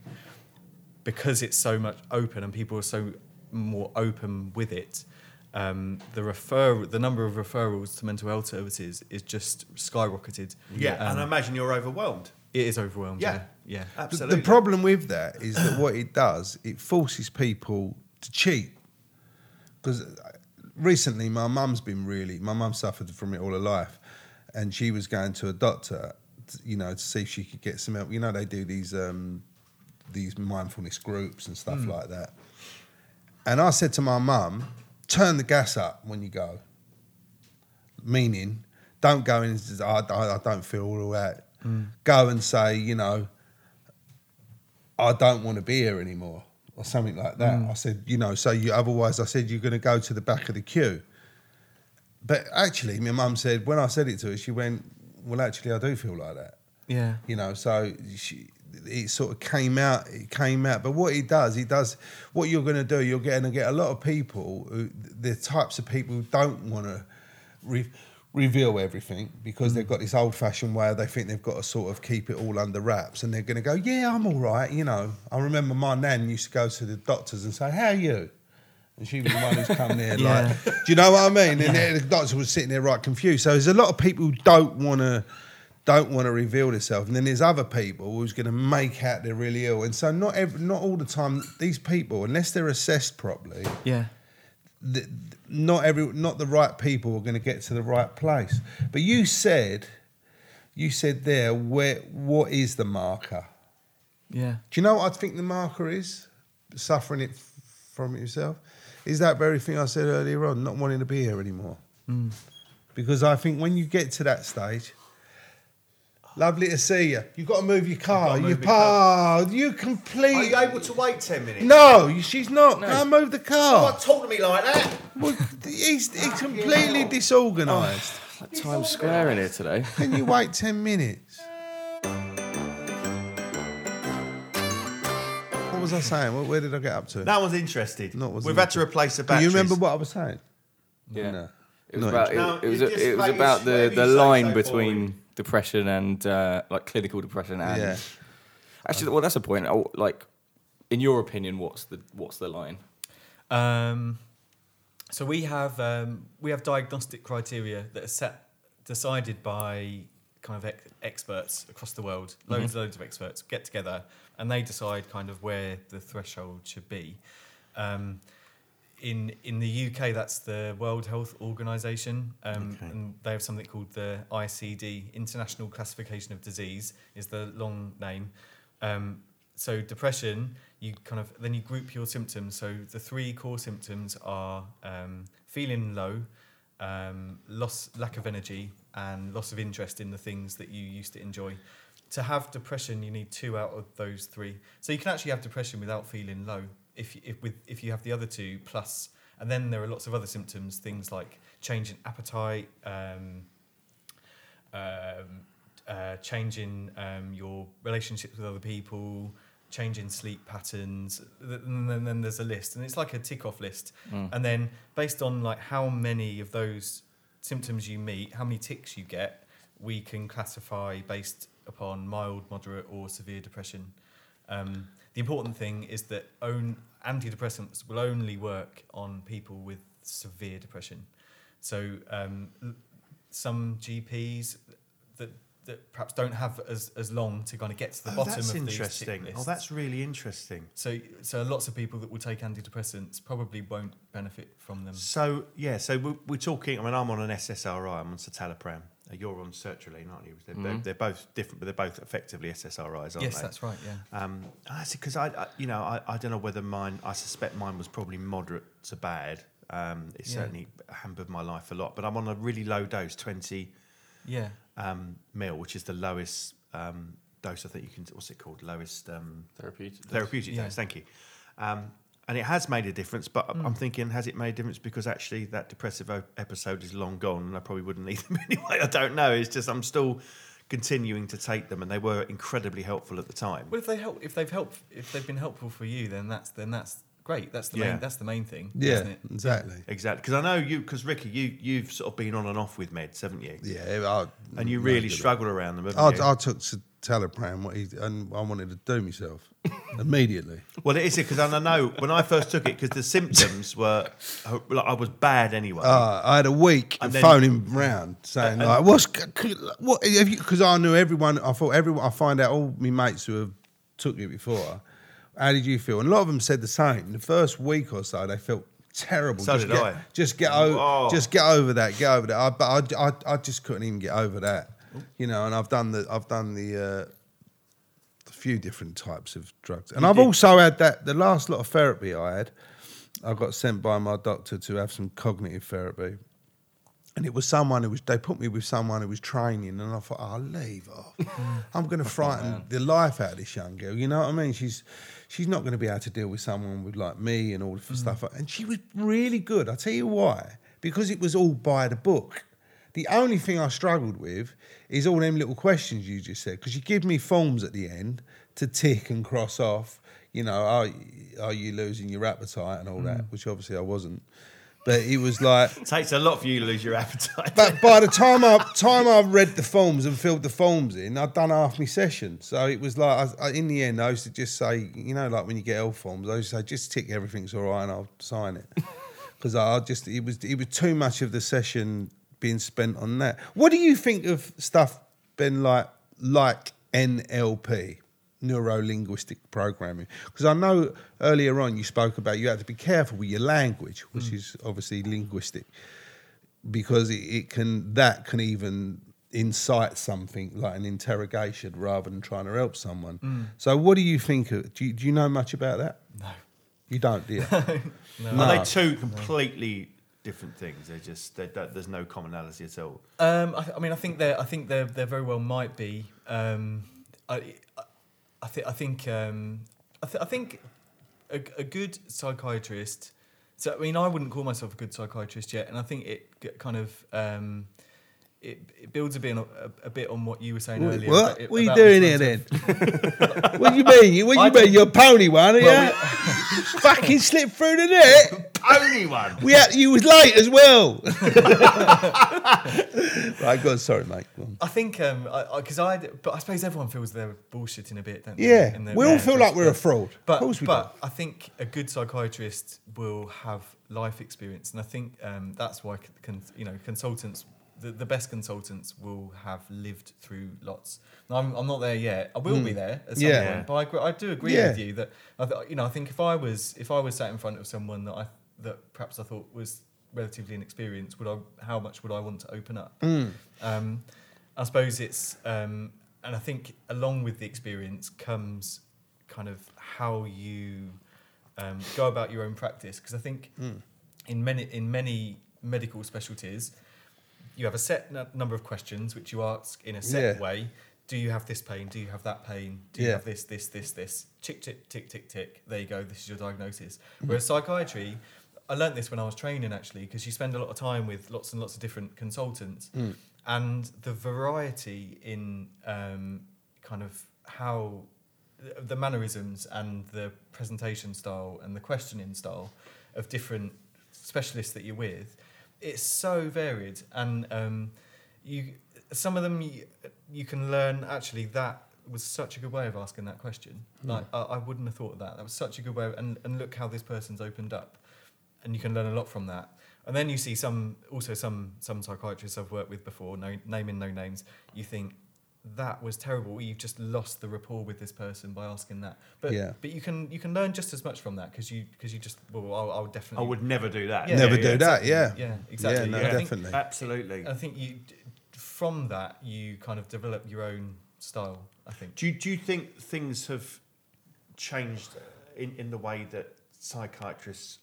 because it's so much open and people are so more open with it. Um, the refer the number of referrals to mental health services is just skyrocketed. Yeah, Um, and I imagine you're overwhelmed. it is overwhelmed. Yeah. Yeah, yeah. The- Absolutely. The problem with that is that what it does, it forces people to cheat. Because recently, my mum's been really, my mum suffered from it all her life, and she was going to a doctor, t- you know, to see if she could get some help. You know, they do these um, these mindfulness groups and stuff like that. And I said to my mum, turn the gas up when you go. Meaning, don't go in and say, I, I, I don't feel all all right. Mm. Go and say, you know, I don't want to be here anymore, or something like that. Mm. I said, you know, so you otherwise I said you're going to go to the back of the queue. But actually, my mum said when I said it to her, she went, "Well, actually, I do feel like that." Yeah. You know, so she, it sort of came out. It came out. But what he does, he does. What you're going to do, you're going to get a lot of people. Who, the types of people who don't want to re- reveal everything because they've mm. got this old-fashioned way. They think they've got to sort of keep it all under wraps, and they're going to go, "Yeah, I'm all right." You know, I remember my nan used to go to the doctors and say, "How are you?" And she was the one who's come there, Yeah. like, do you know what I mean? And the doctor was sitting there right confused. So there's a lot of people who don't want to don't want to reveal themselves, and then there's other people who's going to make out they're really ill. And so not every, not all the time these people, unless they're assessed properly, Yeah. th- not every not the right people are going to get to the right place. But you said, you said there, where what is the marker? Yeah. Do you know what I think the marker is? Suffering it from it yourself? Is that very thing I said earlier on, not wanting to be here anymore? Mm. Because I think when you get to that stage, lovely to see you. You've got to move your car. You've got You move your car. pa, you complete. Are you able to wait 10 minutes? No, she's not. Go and move the Oh, car. talk to me like that. Well, he's, he's completely disorganised. Like oh, Times Square in here today. Can you wait 10 minutes? What was I saying? Where, where did I get up to? No one's interested. Not was We've had to replace the Do you remember what I was saying? Yeah. No. It was No. about it, it was a- it was about the, the line so between forward. Depression and uh, like clinical depression and Yeah. actually well that's a point. Oh, Like in your opinion, what's the what's the line? Um, so we have um, we have diagnostic criteria that are set decided by kind of ex- experts across the world. Loads, loads of experts get together and they decide kind of where the threshold should be. Um, in in the UK, that's the World Health Organization, um, Okay. and they have something called the ICD, International Classification of Disease, is the long name. Um, so depression, you kind of then you group your symptoms. So the three core symptoms are um, feeling low, um, loss, lack of energy, and loss of interest in the things that you used to enjoy. To have depression, you need two out of those three. So you can actually have depression without feeling low if you- if with if you have the other two plus, and then there are lots of other symptoms, things like change in appetite. Um, um, uh, change in um, your relationships with other people, change in sleep patterns, and then, then there's a list, and it's like a tick off list. And then based on like how many of those symptoms you meet, how many ticks you get, we can classify based upon mild, moderate, or severe depression. Um, the important thing is that own antidepressants will only work on people with severe depression. So um, some GPs that that perhaps don't have as, as long to kind of get to the Oh, bottom that's of these interesting. tick Oh, that's really interesting. so so lots of people that will take antidepressants probably won't benefit from them. So yeah, so we're, we're talking. I mean, I'm on an SSRI. I'm on citalopram, you're on sertraline, aren't you? They're, they're, they're both different, but they're both effectively SSRIs, aren't they? Yes, they? that's right. Yeah. Um, because I, I, you know, I, I don't know whether mine. I suspect mine was probably moderate to bad. Um, it Yeah. certainly hampered my life a lot. But I'm on a really low dose, twenty Yeah. um, mil, which is the lowest um, dose. I think you can. What's it called? Lowest um, Therapeutic. therapeutic Yeah. dose. Thank you. Um, and it has made a difference, but Mm. I'm thinking, has it made a difference because actually that depressive episode is long gone, and I probably wouldn't need them anyway. I don't know. It's just I'm still continuing to take them, and they were incredibly helpful at the time. Well, if they help, if they've helped, if they've been helpful for you, then that's then that's great. That's the Yeah. main. That's the main thing. Yeah, Isn't it? exactly. Exactly, because I know you, because Ricky, you you've sort of been on and off with meds, haven't you? Yeah, I, And you really good. struggled around them, haven't I, you? I took citalopram, what he, and I wanted to do myself immediately. well, it is because I know when I first took it, because the symptoms were, like, I was bad anyway. Uh, I had a week And of then- phoning round saying like, "What's what? Because I knew everyone. I thought everyone. I find out all my mates who have took it before. How did you feel? And a lot of them said the same. The first week or so, they felt terrible. So just did get, I. Just get over. Oh. Just get over that. Get over that. I, but I, I, I just couldn't even get over that. You know. And I've done the. I've done the. Uh, a few different types of drugs, and You I've did. also had that. The last lot of therapy I had, I got sent by my doctor to have some cognitive therapy. And it was someone who was, they put me with someone who was training, and I thought, oh, leave off. I'm going to frighten the life out of this young girl. You know what I mean? She's she's not going to be able to deal with someone with like me and all the mm. stuff. And she was really good. I'll tell you why. Because it was all by the book. The only thing I struggled with is all them little questions you just said. Because you give me forms at the end to tick and cross off. You know, are, are you losing your appetite and all that? Mm. Which obviously I wasn't. But it was like, It takes a lot for you to lose your appetite. but by the time I time I read the forms and filled the forms in, I'd done half my session. So it was like, I, I, in the end, I used to just say, you know, like when you get L forms, I used to say, just tick everything's all right and I'll sign it. Because I I just, it was, it was too much of the session being spent on that. What do you think of stuff, Ben, like, like NLP? Neuro linguistic programming. Because I know earlier on you spoke about you had to be careful with your language, which is obviously linguistic because it, it can that can even incite something like an interrogation rather than trying to help someone. So, what do you think? Of, do you, do you know much about that? No. You don't, do you? Are they two completely different things? They're just they don't, there's no commonality at all. Um, I, I mean, I think they I think there there very well might be. Um, I, I, think I think um, I, th- I think a, a good psychiatrist. So I mean, I wouldn't call myself a good psychiatrist yet, and I think it kind of um, it, it builds a bit on, a, a bit on what you were saying What, earlier. what, about- what are you doing here then? what do you mean? What do I you mean? don't- You're a pony one, are Well, you? Fucking slipped through the net. Only one. We had, you was late as well. right, go on. Sorry, mate. On. I think um, because I, but I suppose everyone feels they're bullshitting a bit, don't they? Yeah, in we all feel like we're a fraud. But, of course we but I think a good psychiatrist will have life experience, and I think um, that's why con- you know consultants, the, the best consultants will have lived through lots. Now, I'm, I'm not there yet. I will be there at some Hmm. Yeah. point, but I, I do agree Yeah. with you that I th- you know I think if I was if I was sat in front of someone that I that perhaps I thought was relatively inexperienced, would I how much would I want to open up? Hmm. Um, I suppose it's, um, and I think along with the experience comes kind of how you um, go about your own practice. Because I think in many in many medical specialties, you have a set n- number of questions which you ask in a set Yeah. way. Do you have this pain? Do you have that pain? Do you Yeah. have this, this, this, this? Tick, tick, tick, tick, tick. There you go. This is your diagnosis. Whereas psychiatry, I learnt this when I was training actually, because you spend a lot of time with lots and lots of different consultants, and the variety in um, kind of how the mannerisms and the presentation style and the questioning style of different specialists that you're with, it's so varied, and um, you some of them you, you can learn actually that was such a good way of asking that question. Like I, I wouldn't have thought of that. That was such a good way, of, and and look how this person's opened up, and you can learn a lot from that. And then you see some also some some psychiatrists I've worked with before, no naming no names. You think that was terrible. You've just lost the rapport with this person by asking that. But Yeah. but you can you can learn just as much from that because you because you just well I'll, I'll I would never do that. Yeah, Never yeah, do that. exactly. Yeah. Yeah, exactly. Yeah, no, Yeah, I think- definitely. Absolutely. I think you from that, you kind of develop your own style. I think. Do you, do you think things have changed in, in the way that psychiatrists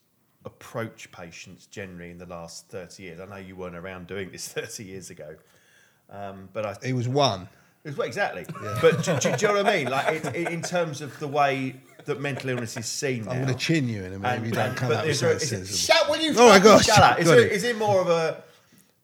approach patients generally in the last 30 years? I know you weren't around doing this 30 years ago, um, but I He was one. Well, exactly. But do, do, do you know what I mean? Like it, it- in terms of the way that mental illness is seen. I'm going to chin you in a minute if you don't come but up is with there- something is it- Shut! Will you? Oh my fucking gosh, Shut up! Is, got there, it. is it more of a,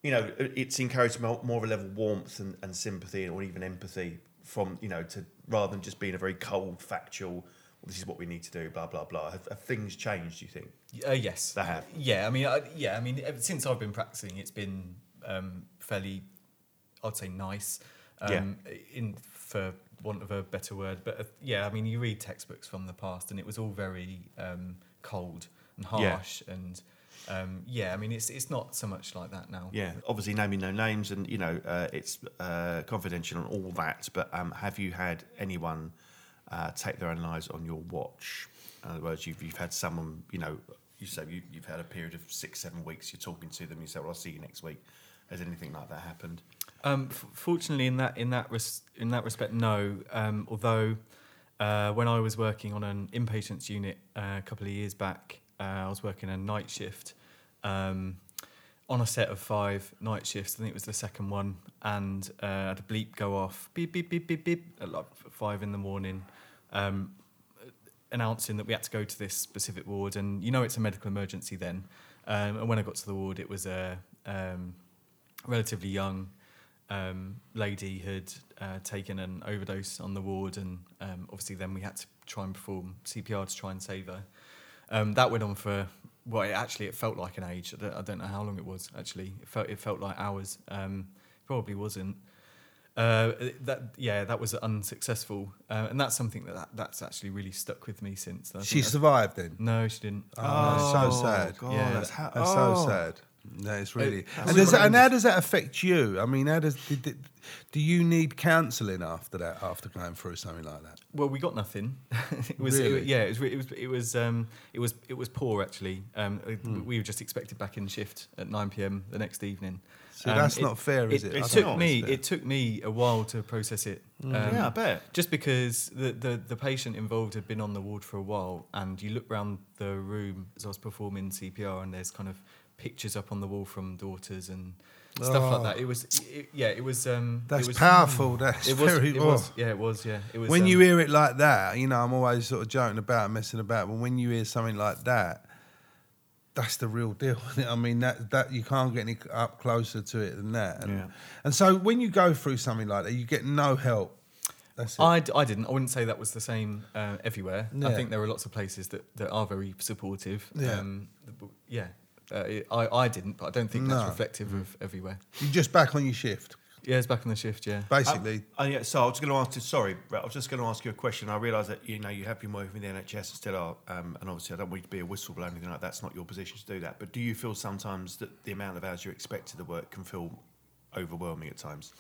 you know, it's encouraged more, more of a level of warmth and, and sympathy or even empathy from you know to rather than just being a very cold, factual. Well, this is what we need to do. Blah blah blah. Have, have things changed? Do you think? Uh, yes, They have. Yeah, I mean, I, yeah, I mean, since I've been practicing, it's been um, fairly, I'd say, nice. Um, In for want of a better word, but uh, yeah, I mean, you read textbooks from the past, and it was all very um, cold and Yeah. harsh, and um, yeah, I mean, it's it's not so much like that now. Yeah, obviously naming no names, and you know uh, it's uh, confidential and all that. But um, have you had anyone uh, take their own lives on your watch? In other words, you've, you've had someone, you know, you say you, you've had a period of six, seven weeks. You're talking to them. You say, "Well, I'll see you next week." Has anything like that happened? Um, f- fortunately, in that in that res- in that respect, no. Um, although uh, when I was working on an inpatients unit uh, a couple of years back, uh, I was working a night shift um, on a set of five night shifts. I think it was the second one, and uh, I had a bleep go off, beep beep beep beep beep, at like five in the morning. Um, announcing that we had to go to this specific ward, and you know it's a medical emergency then. Um, and when I got to the ward, it was a um, relatively young um, lady had uh, taken an overdose on the ward, and um, obviously then we had to try and perform CPR to try and save her. Um, that went on for well, it actually it felt like an age. I don't, know how long it was. Actually, it felt it felt like hours. Um, probably wasn't. Uh, that yeah, that was unsuccessful, uh, and that's something that, that that's actually really stuck with me since. I She survived then. No, she didn't. Oh, that's so sad. God, Yeah, that's, how, That's oh. so sad. No, it's really. that's and, does and how does that affect you? I mean, how does did, do you need counselling after that? After going through something like that? Well, we got nothing. it was Really? it, yeah. It was it was it was um, it was it was poor actually. Um, Hmm. We were just expected back in shift at nine pm the next evening. So Um, that's not fair, is it? It, took me think it's fair. it took me a while to process it. Um, Yeah, I bet. Just because the, the the patient involved had been on the ward for a while, and you look around the room as I was performing CPR, and there's kind of pictures up on the wall from daughters and stuff like Oh. that. It was it, yeah, it was. Um, That's it was, powerful. That's It was. very. It was. Yeah, it was. Yeah, it was. when um, you hear it like that, you know, I'm always sort of joking about, messing about, but when you hear something like that, that's the real deal. I mean, that that you can't get any up closer to it than that. And, Yeah. and so when you go through something like that, you get no help. I, d- I didn't. I wouldn't say that was the same uh, everywhere. I think there are lots of places that, that are very supportive. Yeah. Um, yeah. Uh, it- I, I didn't, but I don't think that's No. reflective of everywhere. You're just back on your shift, Yeah, it's back on the shift, yeah. basically. Um, oh, yeah, so I was going to ask you. Sorry, Brett, I was just going to ask you a question. I realise that you know you have been working with the NHS and still are, um, and obviously I don't want you to be a whistleblower or anything like that. That's not your position to do that. But do you feel sometimes that the amount of hours you expect to the work can feel overwhelming at times?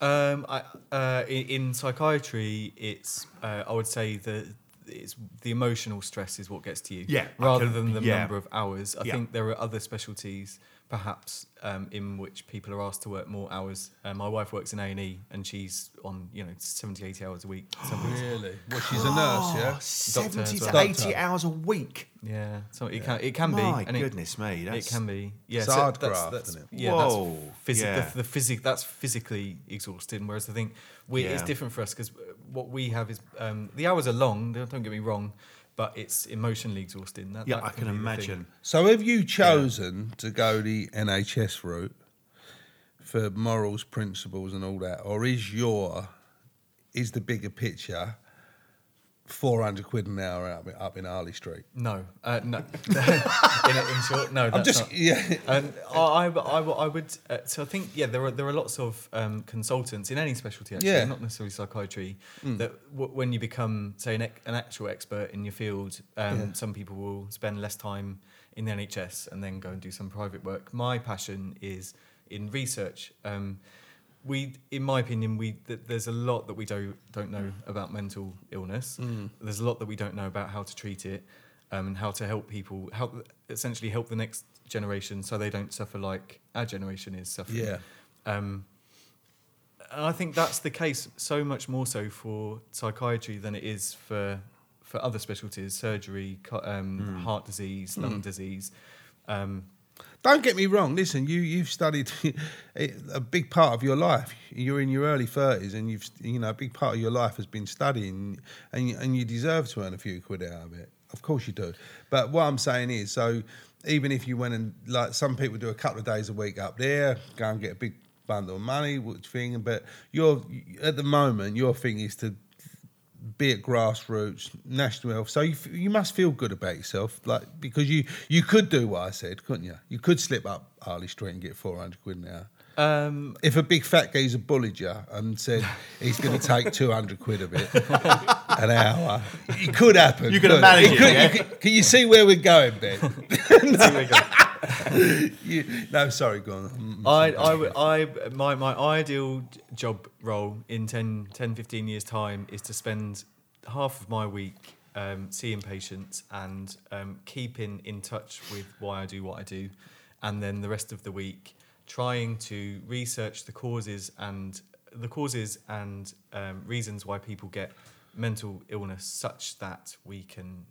Um, I, uh, in, in psychiatry, it's uh, I would say the it's the emotional stress is what gets to you. Yeah, Rather can- than the yeah. number of hours. I Yeah. think there are other specialties, perhaps, um, in which people are asked to work more hours. Uh, my wife works in A and E, and she's on you know 70, 80 hours a week. Really? Well, she's a nurse, yeah. seventy as to well. eighty Doctor. hours a week. Yeah, so it can it can be. My and it- goodness me, that's it can be. Yeah, It's hard graft, that's, isn't it? Yeah, Whoa, that's physi- yeah. The, the physic that's physically exhausting. Whereas I think we, it's Yeah. different for us because what we have is um, the hours are long. Don't don't get me wrong, but it's emotionally exhausting. That, Yeah, that I can be imagine. So have you chosen to go the NHS route for morals, principles, and all that, or is your is the bigger picture four hundred quid an hour up, up in Harley Street? No, uh, no. in, in short, no. That's I'm just not. yeah. Um, I, I, I, I would. Uh, so I think yeah, there are there are lots of um, consultants in any specialty actually, Yeah. not necessarily psychiatry. That w- when you become say an, ec- an actual expert in your field, um, Yeah. some people will spend less time in the NHS and then go and do some private work. My passion is in research. Um, we, in my opinion, we th- there's a lot that we don't don't know about mental illness. There's a lot that we don't know about how to treat it um, and how to help people, help essentially help the next generation so they don't suffer like our generation is suffering. Yeah. Um, and I think that's the case so much more so for psychiatry than it is for for other specialties, surgery, um, heart disease, lung disease. Um, Don't get me wrong. Listen, you you've studied a big part of your life. You're in your early thirties, and you've you know a big part of your life has been studying, and and you deserve to earn a few quid out of it. Of course you do. But what I'm saying is, so even if you went and like some people do a couple of days a week up there, go and get a big bundle of money, which thing. But your at the moment, your thing is to be it grassroots, national health. So you, f- you must feel good about yourself, like because you you could do what I said, couldn't you? You could slip up Harley Street and get four hundred quid an hour. um, If a big fat geezer bullied you and said he's going to take two hundred quid of it an hour, it could happen. You could have couldn't it, could- yeah? you could- can you see where we're going, Ben? You- no, sorry, go on. I, I, I, my, my ideal job role in 10, 10, 15 years' time is to spend half of my week um, seeing patients and um, keeping in touch with why I do what I do, and then the rest of the week trying to research the causes and the causes and um, reasons why people get mental illness, such that we can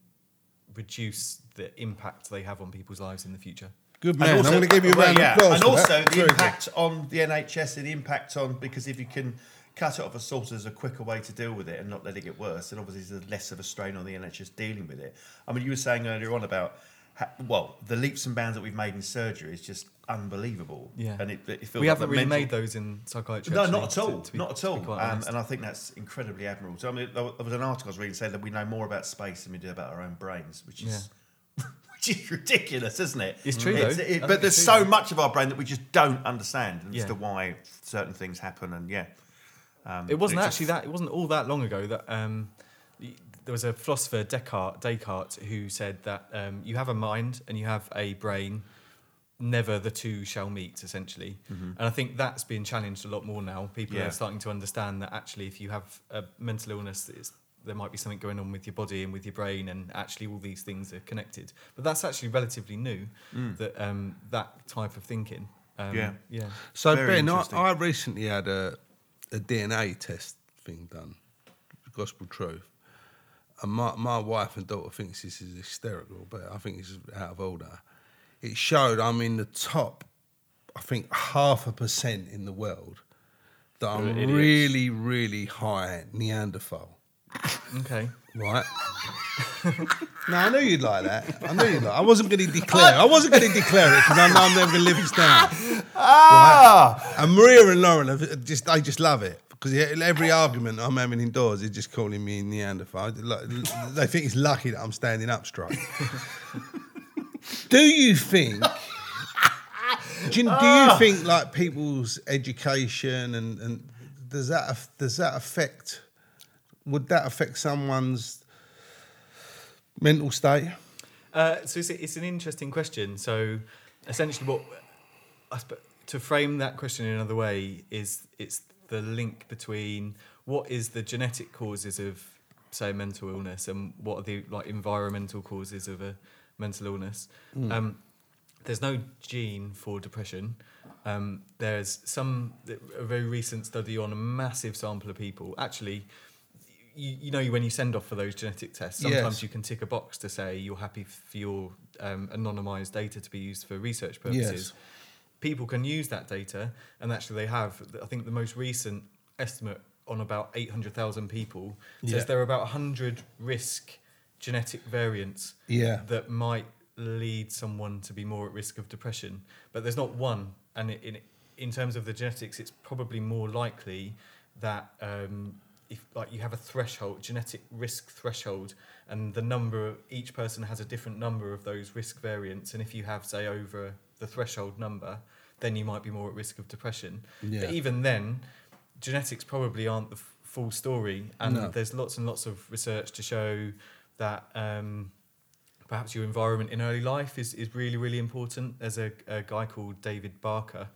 reduce the impact they have on people's lives in the future. Good And man. also- I'm going to give you a well, round yeah, of applause. And also the Very good. impact on the NHS and the impact on because if you can cut it off a source as a quicker way to deal with it and not let it get worse, then obviously there's less of a strain on the NHS dealing with it. I mean, you were saying earlier on about well, the leaps and bounds that we've made in surgery is just unbelievable. Yeah. and it, it feels We like haven't really mental- made those in psychiatry. No, actually, not at all. to be- not at all. Um, and I think that's incredibly admirable. So, I mean, there was an article I was reading saying that we know more about space than we do about our own brains, which is. Which is ridiculous, isn't it? It's true, It's- though. it- but there's so though. much of our brain that we just don't understand as Yeah. to why certain things happen. And yeah, um, It wasn't actually just- that. It wasn't all that long ago that um, there was a philosopher Descartes, Descartes who said that um, you have a mind and you have a brain. Never the two shall meet, essentially. And I think that's being challenged a lot more now. People Yeah. are starting to understand that actually, if you have a mental illness, it's, there might be something going on with your body and with your brain, and actually, all these things are connected. But that's actually relatively new. That um, that type of thinking. Um, Yeah. yeah. So Very Ben, I. I recently had a, a DNA test thing done, gospel truth, and my, my wife and daughter thinks this is hysterical, but I think this is out of order. It showed I'm in the top, I think half a percent in the world that I'm You're idiots. really, really high Neanderthal. Okay. Right. no, I knew you'd like that. I knew you'd like. I wasn't going to declare. I wasn't going to declare it because I know I'm never going to live this down. Ah, And Maria and Lauren have just they just love it because every argument I'm having indoors is just calling me Neanderthal. They think it's lucky that I'm standing up straight. do you think? Do you, do you think like people's education and, and does that does that affect? Would that affect someone's mental state? Uh, so it's, it's an interesting question. So essentially, what sp- to frame that question in another way is it's the link between what is the genetic causes of say mental illness and what are the like environmental causes of a mental illness. Um, there's no gene for depression. Um, there's some a very recent study on a massive sample of people. Actually, you, you know when you send off for those genetic tests, sometimes Yes. you can tick a box to say you're happy for your um, anonymized data to be used for research purposes. Yes. People can use that data, and actually they have. I think the most recent estimate on about 800,000 people says Yeah. there are about 100 risk genetic variants Yeah. that might lead someone to be more at risk of depression. But there's not one. And in, in terms of the genetics, it's probably more likely that um, if like you have a threshold, genetic risk threshold, and the number each person has a different number of those risk variants, and if you have say over the threshold number, then you might be more at risk of depression. Yeah. But even then, genetics probably aren't the f- full story, and No. there's lots and lots of research to show that. Um, perhaps your environment in early life is, is really, really important. There's a, a guy called David Barker.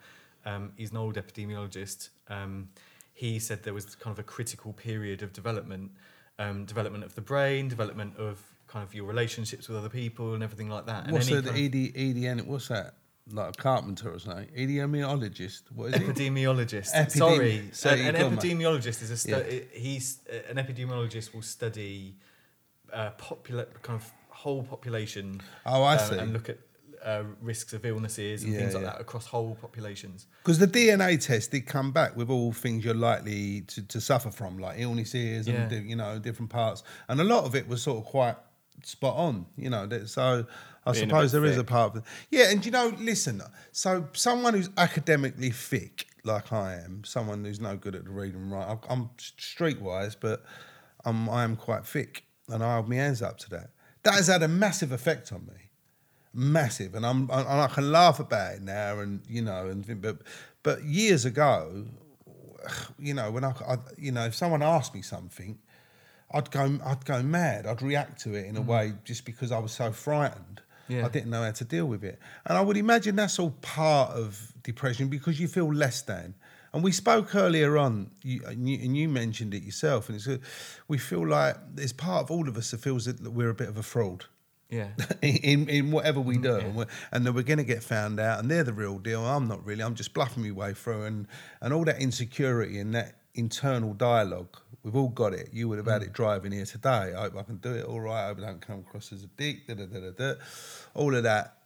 Um, he's an old epidemiologist. Um, he said there was kind of a critical period of development, um, development of the brain, development of kind of your relationships with other people and everything like that. And What's any the kind of- ED, EDN? What's that? like a carpenter or something. Epidemiologist. What is it? epidemiologist. Epidemi- Sorry, So an, an epidemiologist is a stu- Yeah. he's uh, an epidemiologist will study uh, popula- kind of whole population. Oh, I uh, see. And look at uh, risks of illnesses and Yeah, things like yeah. that across whole populations. Because the DNA test did come back with all things you're likely to, to suffer from, like illnesses and Yeah. di- you know different parts, and a lot of it was sort of quite spot on. You know, so I Being a suppose bit there is a part of it. Yeah, and you know, listen. So someone who's academically thick, like I am, someone who's no good at the read and write. I'm- I'm streetwise, but I'm, I am quite thick, and I hold my hands up to that. That has had a massive effect on me massive, and I'm and I can laugh about it now, and you know, and but but years ago, you know, when I, I you know, if someone asked me something, I'd go I'd go mad. I'd react to it in a mm. way just because I was so frightened. Yeah. I didn't know how to deal with it, and I would imagine that's all part of depression because you feel less than. And we spoke earlier on, you, and, you, and you mentioned it yourself, and it's we feel like there's part of all of us that feels that we're a bit of a fraud Yeah. in, in whatever we mm-hmm. do, yeah. and, we're, and that we're going to get found out, and they're the real deal. I'm not really. I'm just bluffing my way through, and and all that insecurity and that internal dialogue. We've all got it. You would have had mm. it driving here today. I hope I can do it all right. I hope I don't come across as a dick. Da, da, da, da, da. All of that.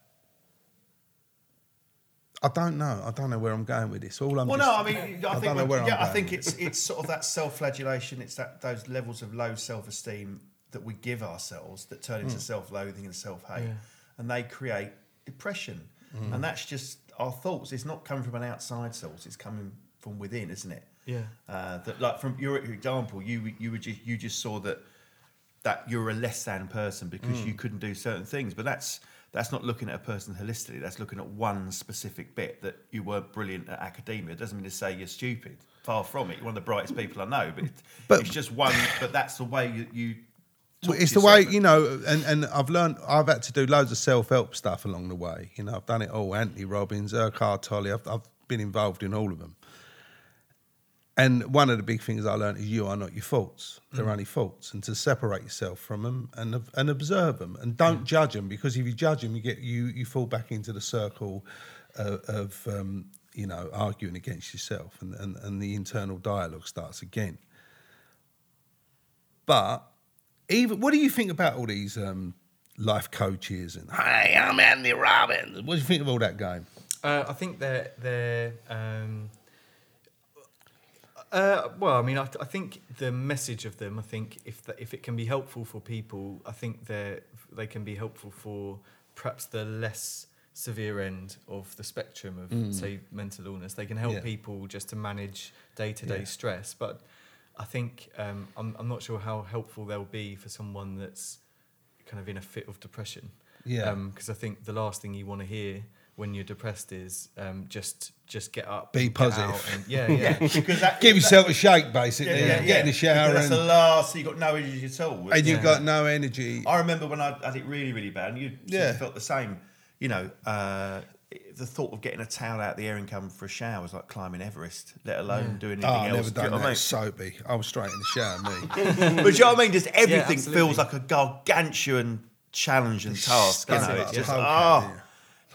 I don't know. I don't know where I'm going with this. All I'm. Well, just, no, I mean, I, think don't know we're- where I'm yeah, I think it's it's sort of that self-flagellation. It's that those levels of low self-esteem that we give ourselves that turn into mm. self-loathing and self-hate, Yeah. and they create depression. Mm. And that's just our thoughts. It's not coming from an outside source. It's coming from within, isn't it? Yeah. Uh, that like from your example, you you were just you just saw that that you're a less than person because you mm. couldn't do certain things. But that's that's not looking at a person holistically. That's looking at one specific bit that you weren't brilliant at academia. It doesn't mean to say you're stupid. Far from it. You're one of the brightest people I know. But, But- it's just one. But that's the way you. you it's the way you know, and, and I've learned. I've had to do loads of self help stuff along the way. You know, I've done it all. Anthony Robbins, Eckhart Tolle. I've, I've been involved in all of them. And one of the big things I learned is you are not your faults; they're only faults, and to separate yourself from them and and observe them, and don't judge them because if you judge them, you get you you fall back into the circle uh, of um, you know arguing against yourself, and, and and the internal dialogue starts again. But even what do you think about all these um, life coaches and hey, I'm Andy Robbins? What do you think of all that game? Uh, I think they're they're. Um, uh, well, I mean, I, I think the message of them. I think if the, if it can be helpful for people, I think they they can be helpful for perhaps the less severe end of the spectrum of say mental illness. They can help Mm. Yeah. people just to manage day to day stress, but I think um, I'm I'm not sure how helpful they'll be for someone that's kind of in a fit of depression. Yeah. Because I think the last thing you want to hear when you're depressed is um, just just get up, Be and positive. and- yeah, yeah, because that, Give that- yourself a shake, basically. yeah, yeah, Get in the Because shower That's and, the last. You got no energy at all. and you've Yeah. got no energy. I remember when I had it really, really bad, and you Yeah. felt the same. You know, uh, the thought of getting a towel out of the air and coming for a shower was like climbing Everest, let alone doing Oh, anything I else. never Do you done know that. what I Soapy. I was straight in the shower, me. but you know what I mean? Just everything absolutely. feels like a gargantuan challenge and task. You know, it's just Okay, oh, yeah. Ah.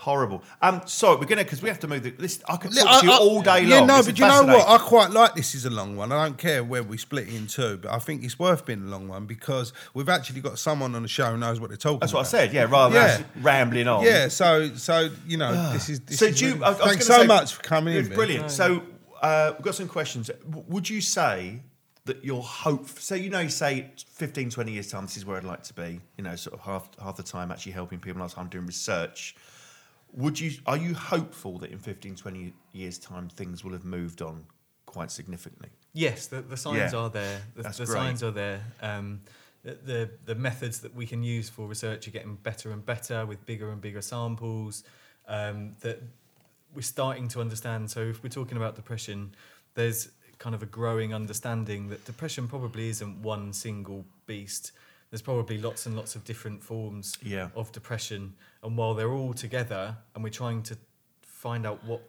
Horrible. Um, sorry, we're gonna because we have to move. The, this I could talk I- to you I- all day long. Yeah, no, This but you know what? I quite like this is a long one. I don't care where we split it in two, but I think it's worth being a long one because we've actually got someone on the show who knows what they're talking That's about. what I said. Yeah, rather than Yeah. us rambling on. Yeah, so so you know this is. This So is do you? really- I, I thanks so say- much for coming in. It's Ben. brilliant. So uh, we've got some questions. Would you say that your hope? So you know, you say 15, 20 years time. This is where I'd like to be. You know, sort of half half the time actually helping people, half the time doing research. Would you? Are you hopeful that in 15, 20 years time things will have moved on quite significantly? Yes, the, the signs Yeah. are there. The, the signs are there. Um, the, the the methods that we can use for research are getting better and better with bigger and bigger samples. Um, that we're starting to understand. So if we're talking about depression, there's kind of a growing understanding that depression probably isn't one single beast. There's probably lots and lots of different forms Yeah. of depression, and while they're all together, and we're trying to find out what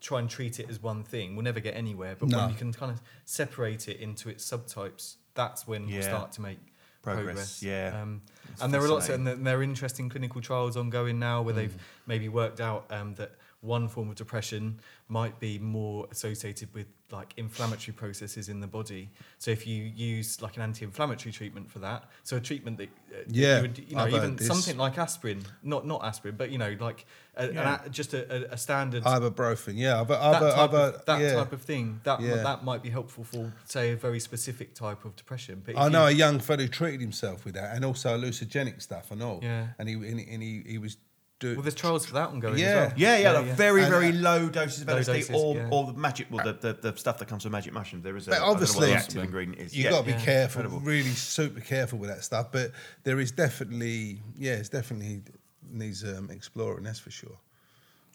try and treat it as one thing, we'll never get anywhere. But No. when you can kind of separate it into its subtypes, that's when Yeah. we'll start to make Progress, yeah. Um, It's and there are lots, fascinating. and there are interesting clinical trials ongoing now where Mm. they've maybe worked out um, that one form of depression might be more associated with like inflammatory processes in the body. So if you use like an anti-inflammatory treatment for that, so a treatment that uh, Yeah, you, would, you know, I've even something like aspirin, not not aspirin, but you know, like a, an Yeah. a- just a, a, a standard Ibuprofen, yeah. I've, that, type, of, that yeah. type of thing that Yeah. that might be helpful for say a very specific type of depression. But I you- know a young fellow treated himself with that, and also hallucinogenic stuff and all. Yeah. And he and he, and he, he was doing. Well, there's trials for that ongoing Yeah. as well. Yeah, yeah, like very, And, very uh, low doses of low LSD, doses, or, yeah. or the magic, well, the, the, the stuff that comes from magic mushrooms. There is a, But I don't know what obviously- the active ingredient is. you yeah. got to be Yeah. careful, Incredible. really super careful with that stuff. But there is definitely, yeah, it's definitely needs um, exploring. That's for sure.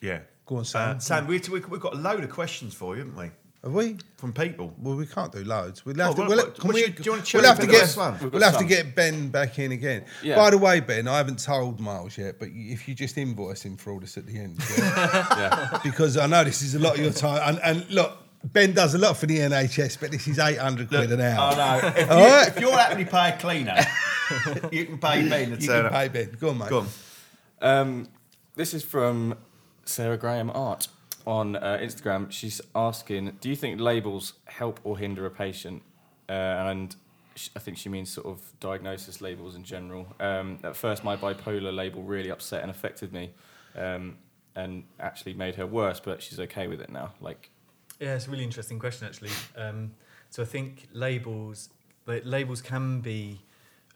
Yeah. Go on, Sam. Uh, Sam, we, we, we've got a load of questions for you, haven't we? Have we? From people. Well, we can't do loads. We'll have Oh, to. well, We'll, what- can what we, should- do you wanna we'll have to get. We'll have to get Ben back in again. Yeah. By the way, Ben, I haven't told Miles yet, but if you just invoice him for all this at the end, yeah? Yeah. because I know this is a lot of your time. And, and look, Ben does a lot for the NHS, but this is eight hundred quid an hour. Oh, no. If, All you, right. if you're happy to pay a cleaner, you can pay me. You can pay Ben. Go on, mate. Go on. Um, this is from Sarah Graham Art on uh, Instagram. She's asking, "Do you think labels help or hinder a patient?" Uh, and I think she means sort of diagnosis labels in general. Um, at first, my bipolar label really upset and affected me, um, and actually made her worse. But she's okay with it now. Like, Yeah, it's a really interesting question actually. Um, so I think labels, labels can be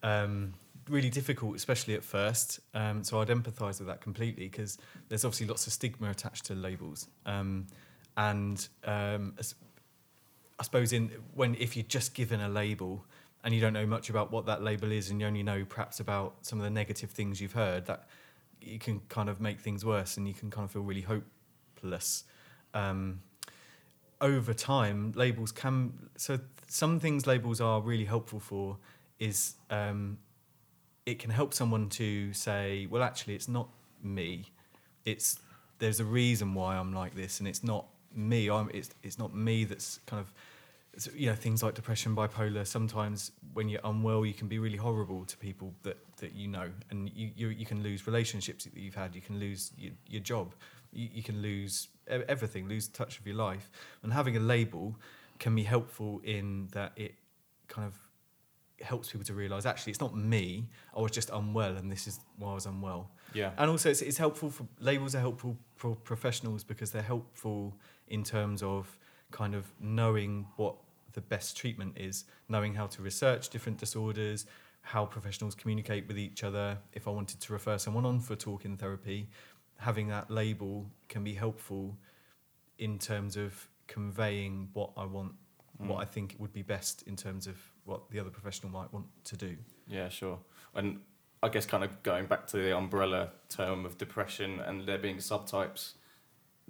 um, really difficult, especially at first. Um, so I'd empathise with that completely because there's obviously lots of stigma attached to labels, um, and um, I suppose in when if you're just given a label and you don't know much about what that label is and you only know perhaps about some of the negative things you've heard, that you can kind of make things worse and you can kind of feel really hopeless. Um, over time, labels can so some things labels are really helpful for is um, it can help someone to say, well, actually, it's not me. It's there's a reason why I'm like this, and it's not me. I'm it's it's not me that's kind of you know things like depression, bipolar. Sometimes when you're unwell, you can be really horrible to people that, that you know, and you, you you can lose relationships that you've had. You can lose your, your job. You, you can lose everything, lose touch of your life. And having a label can be helpful in that it kind of helps people to realise actually it's not me. I was just unwell, and this is why I was unwell. yeah, And also, it's, it's helpful for labels are helpful for professionals because they're helpful in terms of kind of knowing what the best treatment is, knowing how to research different disorders, how professionals communicate with each other. If I wanted to refer someone on for talking therapy, having that label can be helpful in terms of conveying what I want, what mm. I think would be best in terms of what the other professional might want to do. Yeah, sure. And I guess kind of going back to the umbrella term of depression and there being subtypes,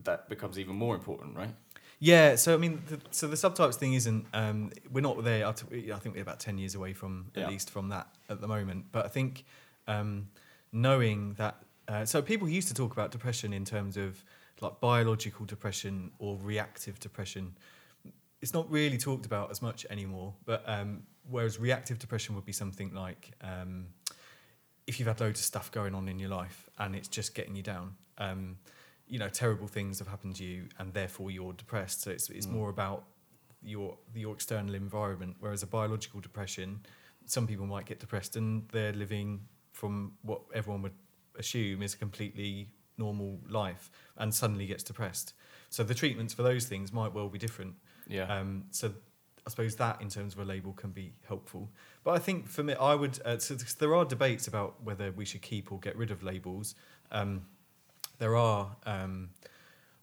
that becomes even more important, right? Yeah, so I mean, the, so the subtypes thing isn't. Um, we're not there. I think we're about ten years away from at Yeah. least from that at the moment. But I think um, knowing that. Uh, so people used to talk about depression in terms of like biological depression or reactive depression. It's not really talked about as much anymore. But um, whereas reactive depression would be something like um, if you've had loads of stuff going on in your life and it's just getting you down. Um, you know, terrible things have happened to you, and therefore you're depressed. So it's it's Mm. more about your your external environment. Whereas a biological depression, some people might get depressed and they're living from what everyone would assume is a completely normal life, and suddenly gets depressed. So the treatments for those things might well be different. Yeah. Um, so I suppose that in terms of a label can be helpful. But I think for me, I would. Uh, so there are debates about whether we should keep or get rid of labels. Um, there are um,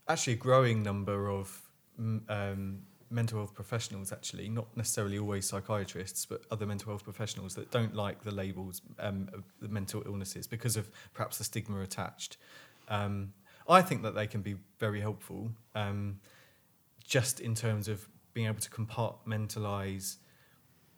actually a growing number of um, mental health professionals, actually, not necessarily always psychiatrists, but other mental health professionals that don't like the labels um, the mental illnesses because of perhaps the stigma attached. Um, I think that they can be very helpful, um, just in terms of being able to compartmentalize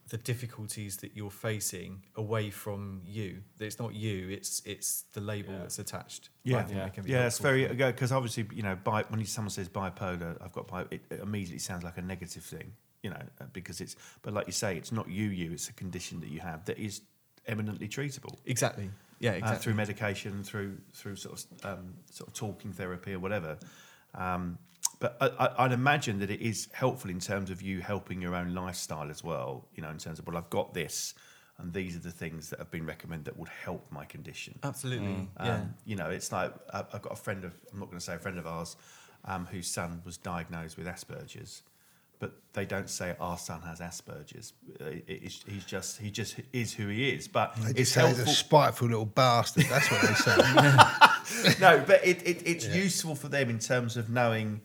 the difficulties that you're facing away from you. That it's not you; it's it's the label Yeah. that's attached. Yeah, I think yeah. they Yeah, it's very for- because obviously you know bi- when someone says bipolar, I've got bi- it, it immediately sounds like a negative thing, you know, uh, because it's but like you say, it's not you, you, it's a condition that you have that is eminently treatable. Exactly. Yeah, uh, exactly. through medication, through through sort of um, sort of talking therapy or whatever. Um, but I, I, I'd imagine that it is helpful in terms of you helping your own lifestyle as well. You know, in terms of well, I've got this, and these are the things that have been recommended that would help my condition. Absolutely. Um, Yeah. You know, it's like I- I've got a friend of I'm not going to say a friend of ours um, whose son was diagnosed with Asperger's, but they don't say our son has Asperger's. Uh, it- he's just he just is who he is. But They it's just say he's helpful. a spiteful little bastard. That's what they say. no, but it, it, it's useful for them in terms of knowing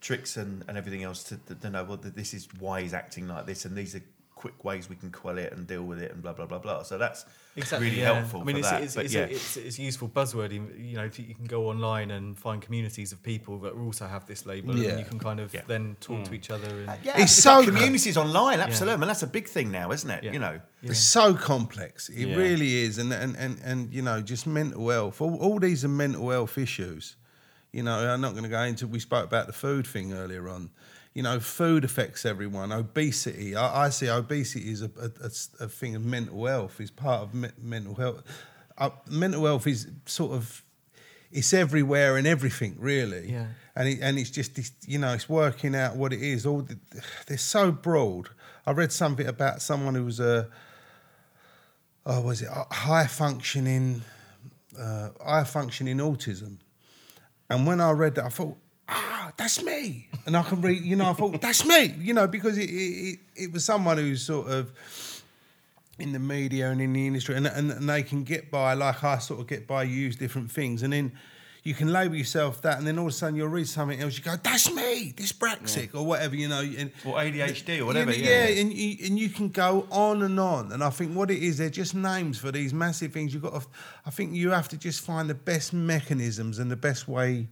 tricks and, and everything else to, to, to know well this is why he's acting like this and these are quick ways we can quell it and deal with it and blah blah blah blah. So that's Exactly, really yeah. helpful I mean, for it's, that. it's, but it's, yeah, a, it's, it's useful buzzword. You you know, if you can go online and find communities of people that also have this label, Yeah. and you can kind of Yeah. then talk to hmm. each other. And, yeah, It's it's, so like good. communities online, absolutely, and that's a big thing now, isn't it? Yeah. You know, Yeah. It's so complex. It Yeah. really is. And, and, and, and, you know, just mental health. All, all these are mental health issues. You know, I'm not going to go into, we spoke about the food thing earlier on. You know, food affects everyone. Obesity, I, I see obesity is a, a, a- a thing of mental health, is part of me, mental health. Uh, mental health is sort of, it's everywhere and everything, really. Yeah. And, it, and it's just, this, you know, it's working out what it is. All the, They're so broad. I read something about someone who was a, oh, was it high functioning, uh, high functioning autism? And when I read that, I thought, ah, that's me. And I can read, you know, I thought that's me, you know, because it it, it, was someone who's sort of in the media and in the industry, and, and and they can get by like I sort of get by, use different things, and then. You can label yourself that, and then all of a sudden you'll read something else. You go, "That's me, This dyspraxic, or whatever," you know. And, or ADHD or whatever. yeah, Yeah, and you, and you can go on and on. And I think what it is, they're just names for these massive things. You've got to, I think you have to just find the best mechanisms and the best way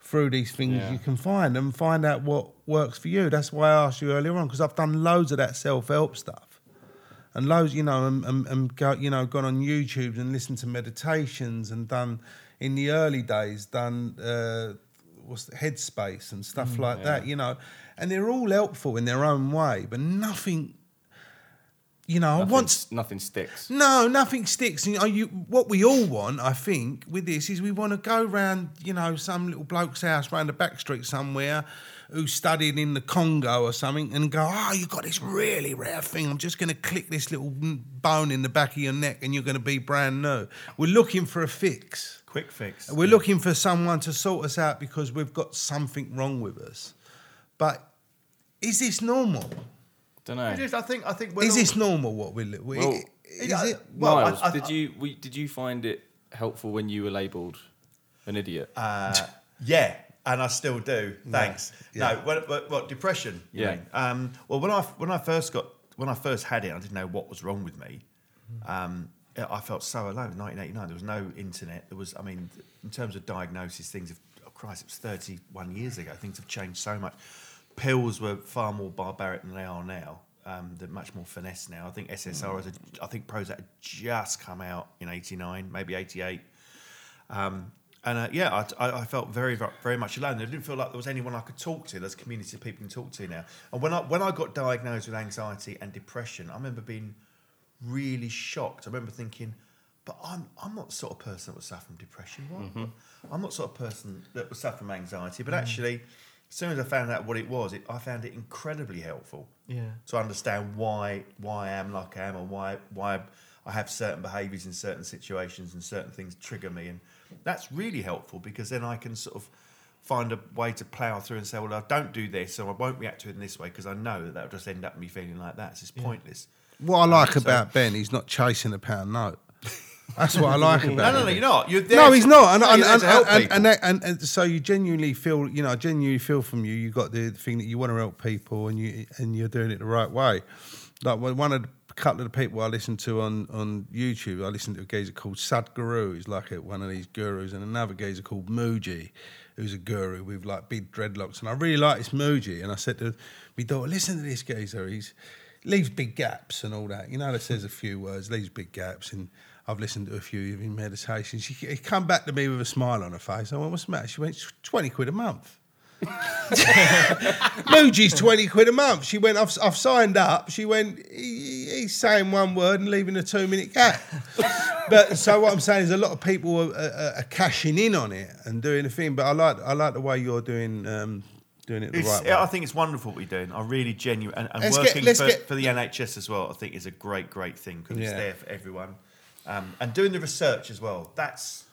through these things Yeah. you can find and find out what works for you. That's why I asked you earlier on because I've done loads of that self help stuff. And loads, you know, and, and, and go, you know, gone on YouTube and listened to meditations and done in the early days, done uh, what's the, Headspace and stuff like that, you know, and they're all helpful in their own way, but nothing, you know, Nothing, once nothing sticks. no, nothing sticks. You know, you, what we all want, I think, with this is we want to go round, you know, some little bloke's house round the back street somewhere who studied in the Congo or something and go, oh, you've got this really rare thing. I'm just going to click this little bone in the back of your neck and you're going to be brand new. We're looking for a fix. quick fix. We're looking for someone to sort us out because we've got something wrong with us. But is this normal? Don't know. It is, I think. I think. we're Is all- this normal what we li- Well, is Yeah, it? well, I- I- did you we, did you find it helpful when you were labelled an idiot? Uh, yeah, and I still do. Thanks. Yeah. No, what, what, what depression? Yeah. mean? Um, well, when I when I first got when I first had it, I didn't know what was wrong with me. Um, I felt so alone. 1989, there was no internet. There was, I mean, in terms of diagnosis, things have. Oh Christ, it was 31 years ago. Things have changed so much. Pills were far more barbaric than they are now. Um, they're much more finesse now. I think SSRIs. Had, I think Prozac had just come out in '89, maybe '88. Um, and uh, yeah, I, I, felt very, very much alone. I didn't feel like there was anyone I could talk to. There's a community of people can talk to now. And when I when I got diagnosed with anxiety and depression, I remember being really shocked. I remember thinking, but I'm I'm not the sort of person that would suffer from depression. What? I'm not the sort of person that would suffer from anxiety. But actually, as soon as I found out what it was, it, I found it incredibly helpful Yeah. to understand why why I am like I am and why why I have certain behaviours in certain situations and certain things trigger me and that's really helpful because then I can sort of find a way to plough through and say well I don't do this so I won't react to it in this way because I know that that'll just end up me feeling like that it's just pointless What I like So- about Ben, he's not chasing a pound note. That's what I like about no no no him. you're not you're there No, he's not. And, no, and, you're and, and, and, that- and- and so you genuinely feel, you know, I genuinely feel from you, you got the thing that you want to help people and you and you're doing it the right way. Like when one of the couple of the people I listen to on, on YouTube, I listen to a geezer called Sadhguru, who's like a, one of these gurus, and another geezer called Mooji, who's a guru with like big dreadlocks. And I really like this Mooji. And I said to my daughter, listen to this geezer. He's leaves big gaps and all that. You know, that says a few words, leaves big gaps. And I've listened to a few of his meditations. She he come back to me with a smile on her face. I went, what's the matter? She went, 20 quid a month. Mooji's 20 quid a month. She went, I've, I've signed up. She went, he, he's saying one word and leaving a two minute gap. but so what I'm saying is a lot of people are, are, are cashing in on it and doing the thing. But I like I like the way you're doing um, doing it the It's, right way. I think it's wonderful what you're doing. I really genuine and, and Let's get- working let's for, get- for the NHS as well. I think is a great, great thing because it's there for everyone, um, and doing the research as well. That's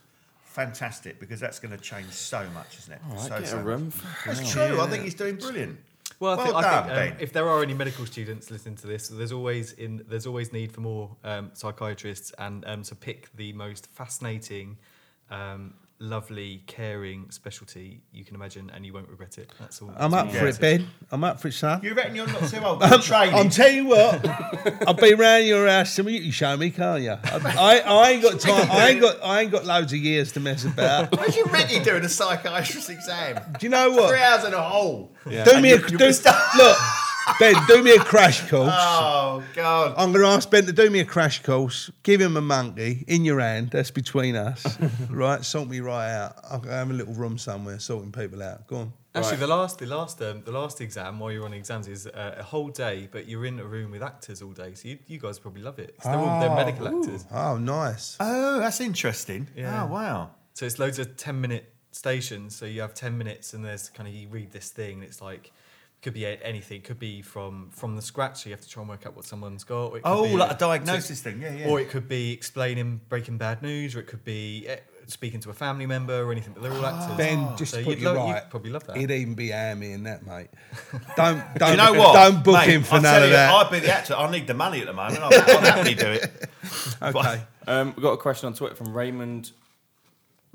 fantastic because that's going to change so much, isn't it? All right, so, get so a room. That's true. I think he's doing brilliant. Well, I Well think, I think um, if there are any medical students listening to this, there's always in there's always need for more um, psychiatrists and um, to pick the most fascinating, um, lovely, caring specialty you can imagine, and you won't regret it. That's all. I'm up for it. Ben. I'm up for it, son. You reckon you're not too old for training? I'm telling you what, I'll be round your house. Some of you can show me, can't you? I, I, I ain't got time. I ain't got. I ain't got loads of years to mess about. Imagine Ricky doing a psychiatrist exam. Do you know what? Three hours in a hole. Do me And a do, you'll look, Ben. Do me a crash course. Oh God! I'm going to ask Ben to do me a crash course. Give him a monkey in your hand. That's between us, right? Sort me right out. I'll go have a little room somewhere, sorting people out. Go on. Actually, Right. the last, the last, um, the last exam while you're on exams is uh, a whole day, but you're in a room with actors all day, so you, you guys probably love it. 'cause they're all they're medical actors, Oh, nice. Oh, that's interesting. Yeah. Oh wow. so it's loads of ten minute stations. So you have ten minutes, and there's kind of you read this thing, and it's like could be a- anything. Could be from from the scratch, so you have to try and work out what someone's got. or it could Oh, be- like a diagnosis thing. Yeah, yeah. Or it could be explaining Breaking Bad news, or it could be eh, speaking to a family member or anything. But they're all actors. Ben, just so to put you'd you lo- right, you'd probably love that. He'd even be hammy in that, mate. Don't, don't, Do you know what? Don't book Mate, him for I'll none tell of you, that. I'd be the actor. I need the money at the moment. I'll, I'll happily do it. okay. Um, we've got a question on Twitter from Raymond.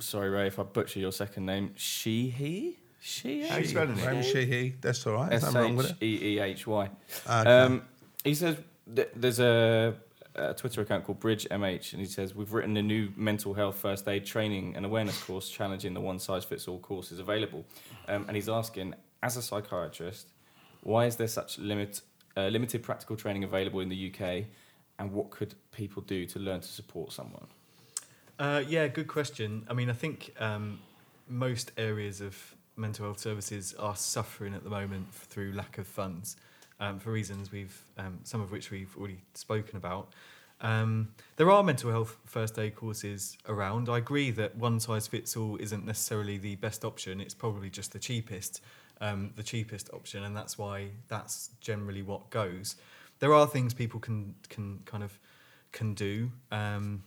Sorry, Ray, if I butcher your second name. She, he? She, How you spelling it? Raymond Sheehy, that's all right. There's nothing wrong with it. E E H Y. Um, he says th- there's a, a Twitter account called Bridge MH, and he says we've written a new mental health first aid training and awareness course challenging the one size fits all courses available. Um, and he's asking, as a psychiatrist, why is there such limit uh, limited practical training available in the UK, and what could people do to learn to support someone? Uh, yeah, good question. I mean, I think um, most areas of mental health services are suffering at the moment through lack of funds um, for reasons we've, um, some of which we've already spoken about. Um, there are mental health first aid courses around. I agree that one size fits all isn't necessarily the best option. It's probably just the cheapest, um, the cheapest option, and that's why that's generally what goes. There are things people can can kind of can do. Um,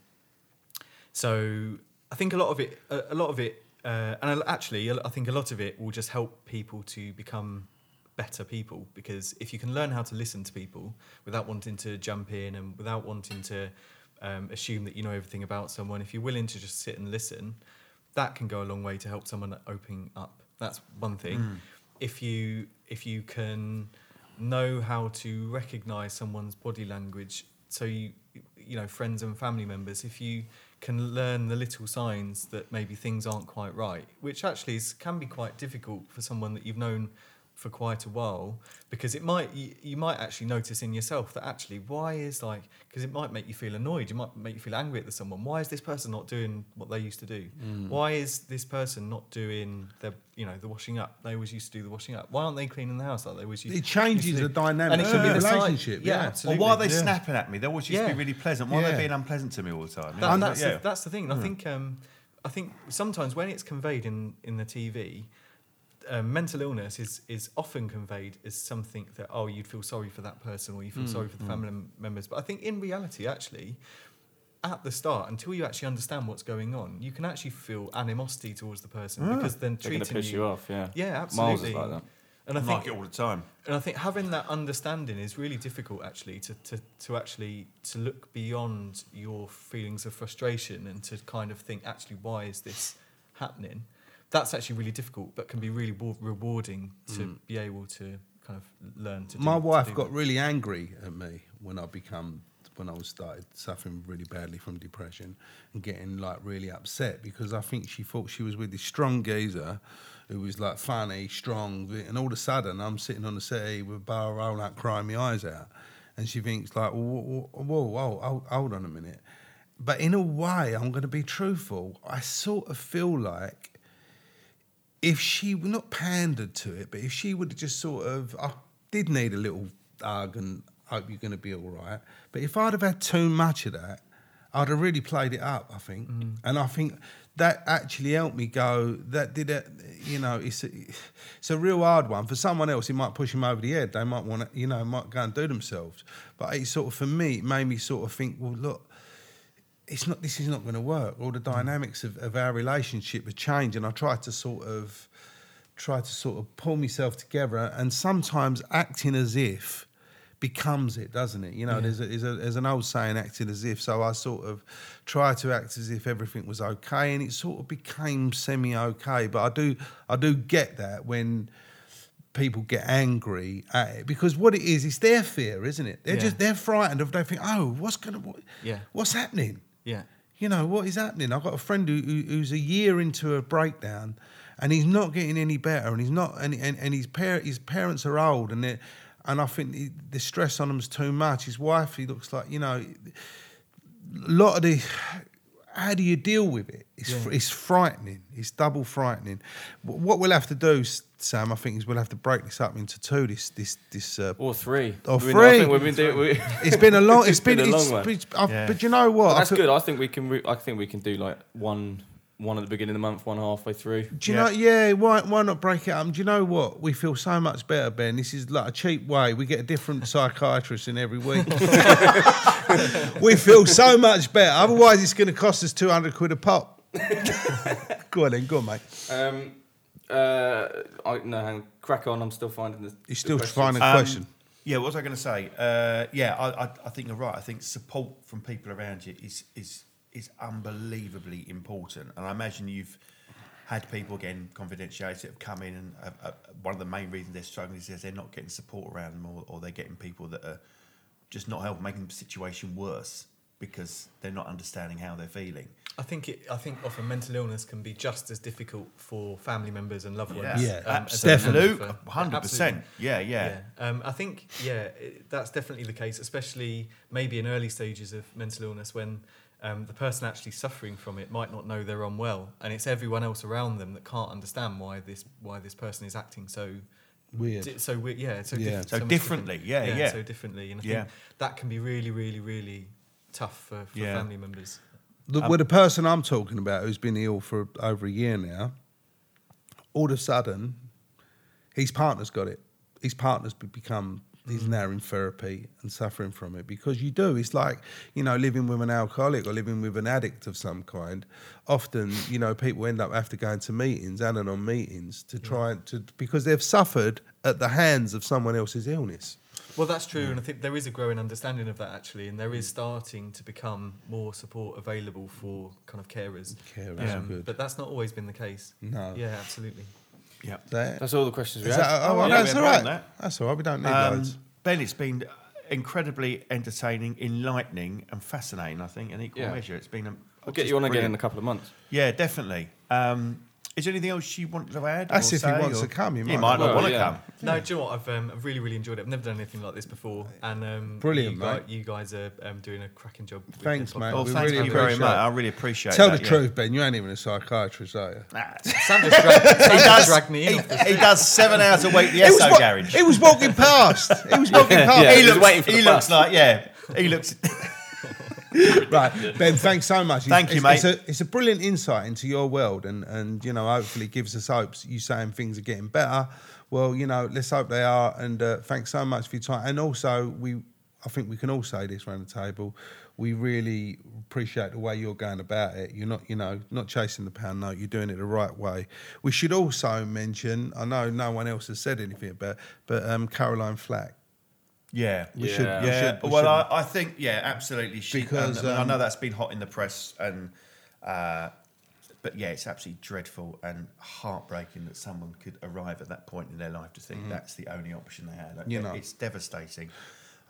so I think a lot of it, a, a lot of it, uh, and actually, I think a lot of it will just help people to become better people because if you can learn how to listen to people without wanting to jump in and without wanting to um, assume that you know everything about someone, if you're willing to just sit and listen, that can go a long way to help someone opening up. That's one thing. If you if you can know how to recognize someone's body language, so you you know friends and family members, if you can learn the little signs that maybe things aren't quite right, which actually is, can be quite difficult for someone that you've known for quite a while because it might you, you might actually notice in yourself that actually why is like because it might make you feel annoyed you might make you feel angry at the someone why is this person not doing what they used to do why is this person not doing their you know the washing up they always used to do the washing up why aren't they cleaning the house like they always used It changes used to the dynamic and it of can be the the relationship, yeah. Or absolutely why are they Yeah. snapping at me? They always used to be really pleasant. Why are they being unpleasant to me all the time? That- that's, yeah. the, that's the thing. I think um, I think sometimes when it's conveyed in, in the TV, um, mental illness is is often conveyed as something that oh you'd feel sorry for that person or you feel mm, sorry for the mm. family members. But I think in reality, actually, at the start, until you actually understand what's going on, you can actually feel animosity towards the person ah, because then They're treating piss you off, yeah. Yeah, Miles absolutely. is like that. And I I think like it all the time. and I think having that understanding is really difficult actually to, to, to actually to look beyond your feelings of frustration and to kind of think actually why is this happening that's actually really difficult but can be really wa- rewarding to mm. be able to kind of learn to do My to wife do got that. really angry at me when I become when I was started suffering really badly from depression and getting like really upset because I think she thought she was with this strong geezer who was like funny, strong, and all of a sudden I'm sitting on the settee with a bar roll out crying my eyes out, and she thinks like, whoa, whoa, whoa, hold on a minute. But in a way, I'm going to be truthful. I sort of feel like if she were not pandered to it, but if she would have just sort of, I did need a little hug and hope you're going to be all right. But if I'd have had too much of that, I'd have really played it up. I think, mm. and I think that actually helped me go. That did it. You know, it's a, it's a real hard one for someone else. It might push them over the head. They might want to, you know, might go and do themselves. But it sort of for me, it made me sort of think. Well, look it's not this is not going to work. All the mm. dynamics of, of our relationship have changed and i try to sort of try to sort of pull myself together. And sometimes acting as if becomes it doesn't it? You know there's, a, there's, a, there's an old saying acting as if. So i sort of try to act as if everything was okay. And it sort of became semi okay but i do i do get that when people get angry at it. Because what it is it's their fear isn't it? They're Yeah. just they're frightened of they think oh what's gonna what, Yeah. what's happening Yeah. you know what is happening? I've got a friend who, who, who's a year into a breakdown and he's not getting any better and he's not and, and, and his, par- his parents are old and they and i think the- the stress on them's too much. His wife he looks like you know a lot of the how do you deal with it? It's, fr- it's frightening. It's double frightening. What we'll have to do sam i think is we'll have to break this up into two this this this uh, Or three. Or I mean, three. I think we've been doing. We, it's been a long It's it's been, been a it's, long one. it's- Yeah. but you know what But I that's feel- good. I think we can. Re- I think we can do like one, one at the beginning of the month, one halfway through. Do you Yeah. know? Yeah, why why not break it up? And do you know what? We feel so much better, Ben. This is like a cheap way. We get a different psychiatrist in every week. we feel so much better. Otherwise, it's going to cost us two hundred quid a pop. go on then, go on, mate. Um, uh, I, no, hang on, crack on. I'm still finding the. You're still questions. finding a Um, question. Yeah, what was I going to say? Uh, yeah, I, I, I think you're right. I think support from people around you is is is unbelievably important, and I imagine you've had people again confidentiality that have come in, and uh, uh, one of the main reasons they're struggling is they're not getting support around them, or, or they're getting people that are just not helping, making the situation worse because they're not understanding how they're feeling. I think it. I think often mental illness can be just as difficult for family members and loved ones. Yeah, um, as it can Absolute, for- hundred percent. Yeah, yeah, Yeah, um, I think yeah, it, that's definitely the case, especially maybe in early stages of mental illness when um, the person actually suffering from it might not know they're unwell, and it's everyone else around them that can't understand why this why this person is acting so Weird. di- so weird. Yeah, so, Yeah. diff- So much differently, different- yeah, yeah. so differently, and I Yeah. think that can be really, really, really tough for, for Yeah. family members. The, Um, well, the person I'm talking about, who's been ill for over a year now, all of a sudden, his partner's got it. His partner's become. He's now in therapy and suffering from it because you do. It's like you know living with an alcoholic or living with an addict of some kind. Often, you know, people end up after going to go into meetings, Al-Anon meetings, to try to because they've suffered at the hands of someone else's illness. Well, that's true, and I think there is a growing understanding of that actually, and there is starting to become more support available for kind of carers. Carers Yeah. are good. But that's not always been the case. No. Yeah, absolutely. yeah. That's all the questions we is have. that- oh, Oh, well, yeah, that's we all haven't right. that. That's all right. We don't need Um, loads. ben, it's been incredibly entertaining, enlightening, and fascinating. I think in equal Yeah. measure, it's been. A, We'll get you on again in a couple of months. Yeah, definitely. Um, is there anything else you want to add? That's or if he wants or- to come, he He might. might not Well, want to yeah. come. No, do you know what? I've, um, I've really, really enjoyed it. I've never done anything like this before, and um, Brilliant, you guys, mate. you guys are um, doing a cracking job. Thanks, the mate. podcast. Well, We thank really you very much. it. I really appreciate it. Tell that, the yeah. truth, Ben. You ain't even a psychiatrist, are you? Sam just dragged, Sam just does- dragged me in. He, he does seven hours a week. The It was SO wa- garage. He was walking past. He was walking past. Yeah, he he was looks. waiting for the he looks like yeah. He looks. Right, Ben. Thanks so much. Thank you, It's- mate. It's a, it's a brilliant insight into your world, and and you know, hopefully, gives us hopes. You saying things are getting better. Well, you know, let's hope they are. And uh, thanks so much for your time. And also, we, I think we can all say this around the table. We really appreciate the way you're going about it. You're not, you know, not chasing the pound note. You're doing it the right way. We should also mention. I know no one else has said anything about, but um, Caroline Flack. Yeah, We Yeah. should. We yeah. should, we well, I, I think yeah, absolutely. She, Because, and, I, I um, know that's been hot in the press, and uh, but yeah, it's absolutely dreadful and heartbreaking that someone could arrive at that point in their life to think that's the only option they had. Mm-hmm. You know. it's devastating.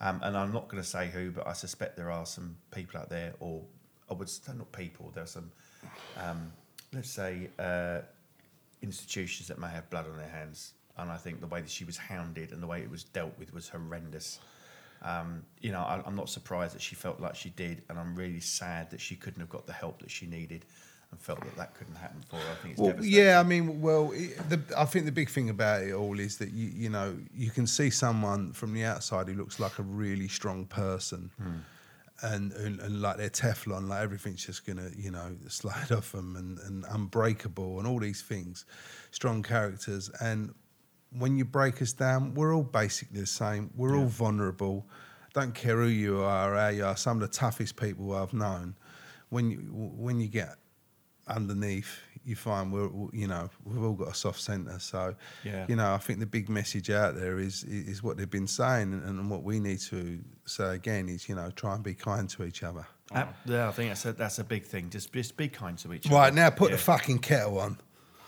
Um, and I'm not going to say who, but I suspect there are some people out there, or I would say not people. There are some, um, let's say, uh, institutions that may have blood on their hands. And I think the way that she was hounded and the way it was dealt with was horrendous. Um, you know, I, I'm not surprised that she felt like she did, and I'm really sad that she couldn't have got the help that she needed. and felt that that couldn't happen for her. I think it's Well, devastating. yeah, I mean, well, it, the, I think the big thing about it all is that you, you know, you can see someone from the outside who looks like a really strong person, and, and and like they're Teflon, like everything's just gonna, you know, slide off them, and, and unbreakable, and all these things, strong characters, and when you break us down, we're all basically the same. We're all vulnerable. Don't care who you are, how you are. Some of the toughest people I've known. When you when you get underneath, you find we're you know we've all got a soft centre. So Yeah. you know I think the big message out there is is what they've been saying, and, and what we need to say again is you know try and be kind to each other. Uh, yeah, I think that's a, that's a big thing. Just just be kind to each other. Right now, put Yeah. the fucking kettle on.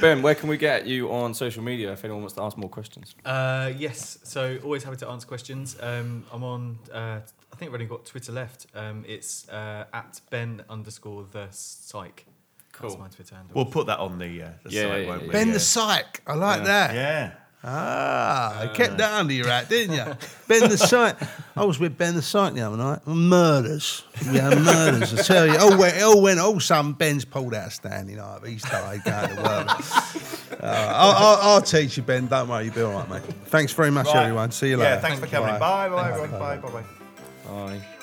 Ben, where can we get you on social media if anyone wants to ask more questions? Uh, yes, so always happy to answer questions. Um, I'm on. Uh, I think I've only got Twitter left. Um, it's uh, at Ben underscore the psych. Cool. That's my Twitter handle. We'll put that on the, uh, the Yeah, site, yeah, won't yeah. we? Ben yeah. the Psych. I like Yeah. that. Yeah. Ah, I kept that under your hat, didn't you? ben the Sight. I was with Ben the Sight the other night. Murders. We had murders, I tell you. Oh, it went, it all went, all some Ben's pulled out standing up. He started going to work. Uh, I'll, I'll, I'll teach you, Ben. Don't worry, you'll be all right, mate. Thanks very much, Right. everyone. See you later. Yeah, thanks for coming. Bye, bye, Bye. everyone. Bye, bye, bye. Bye.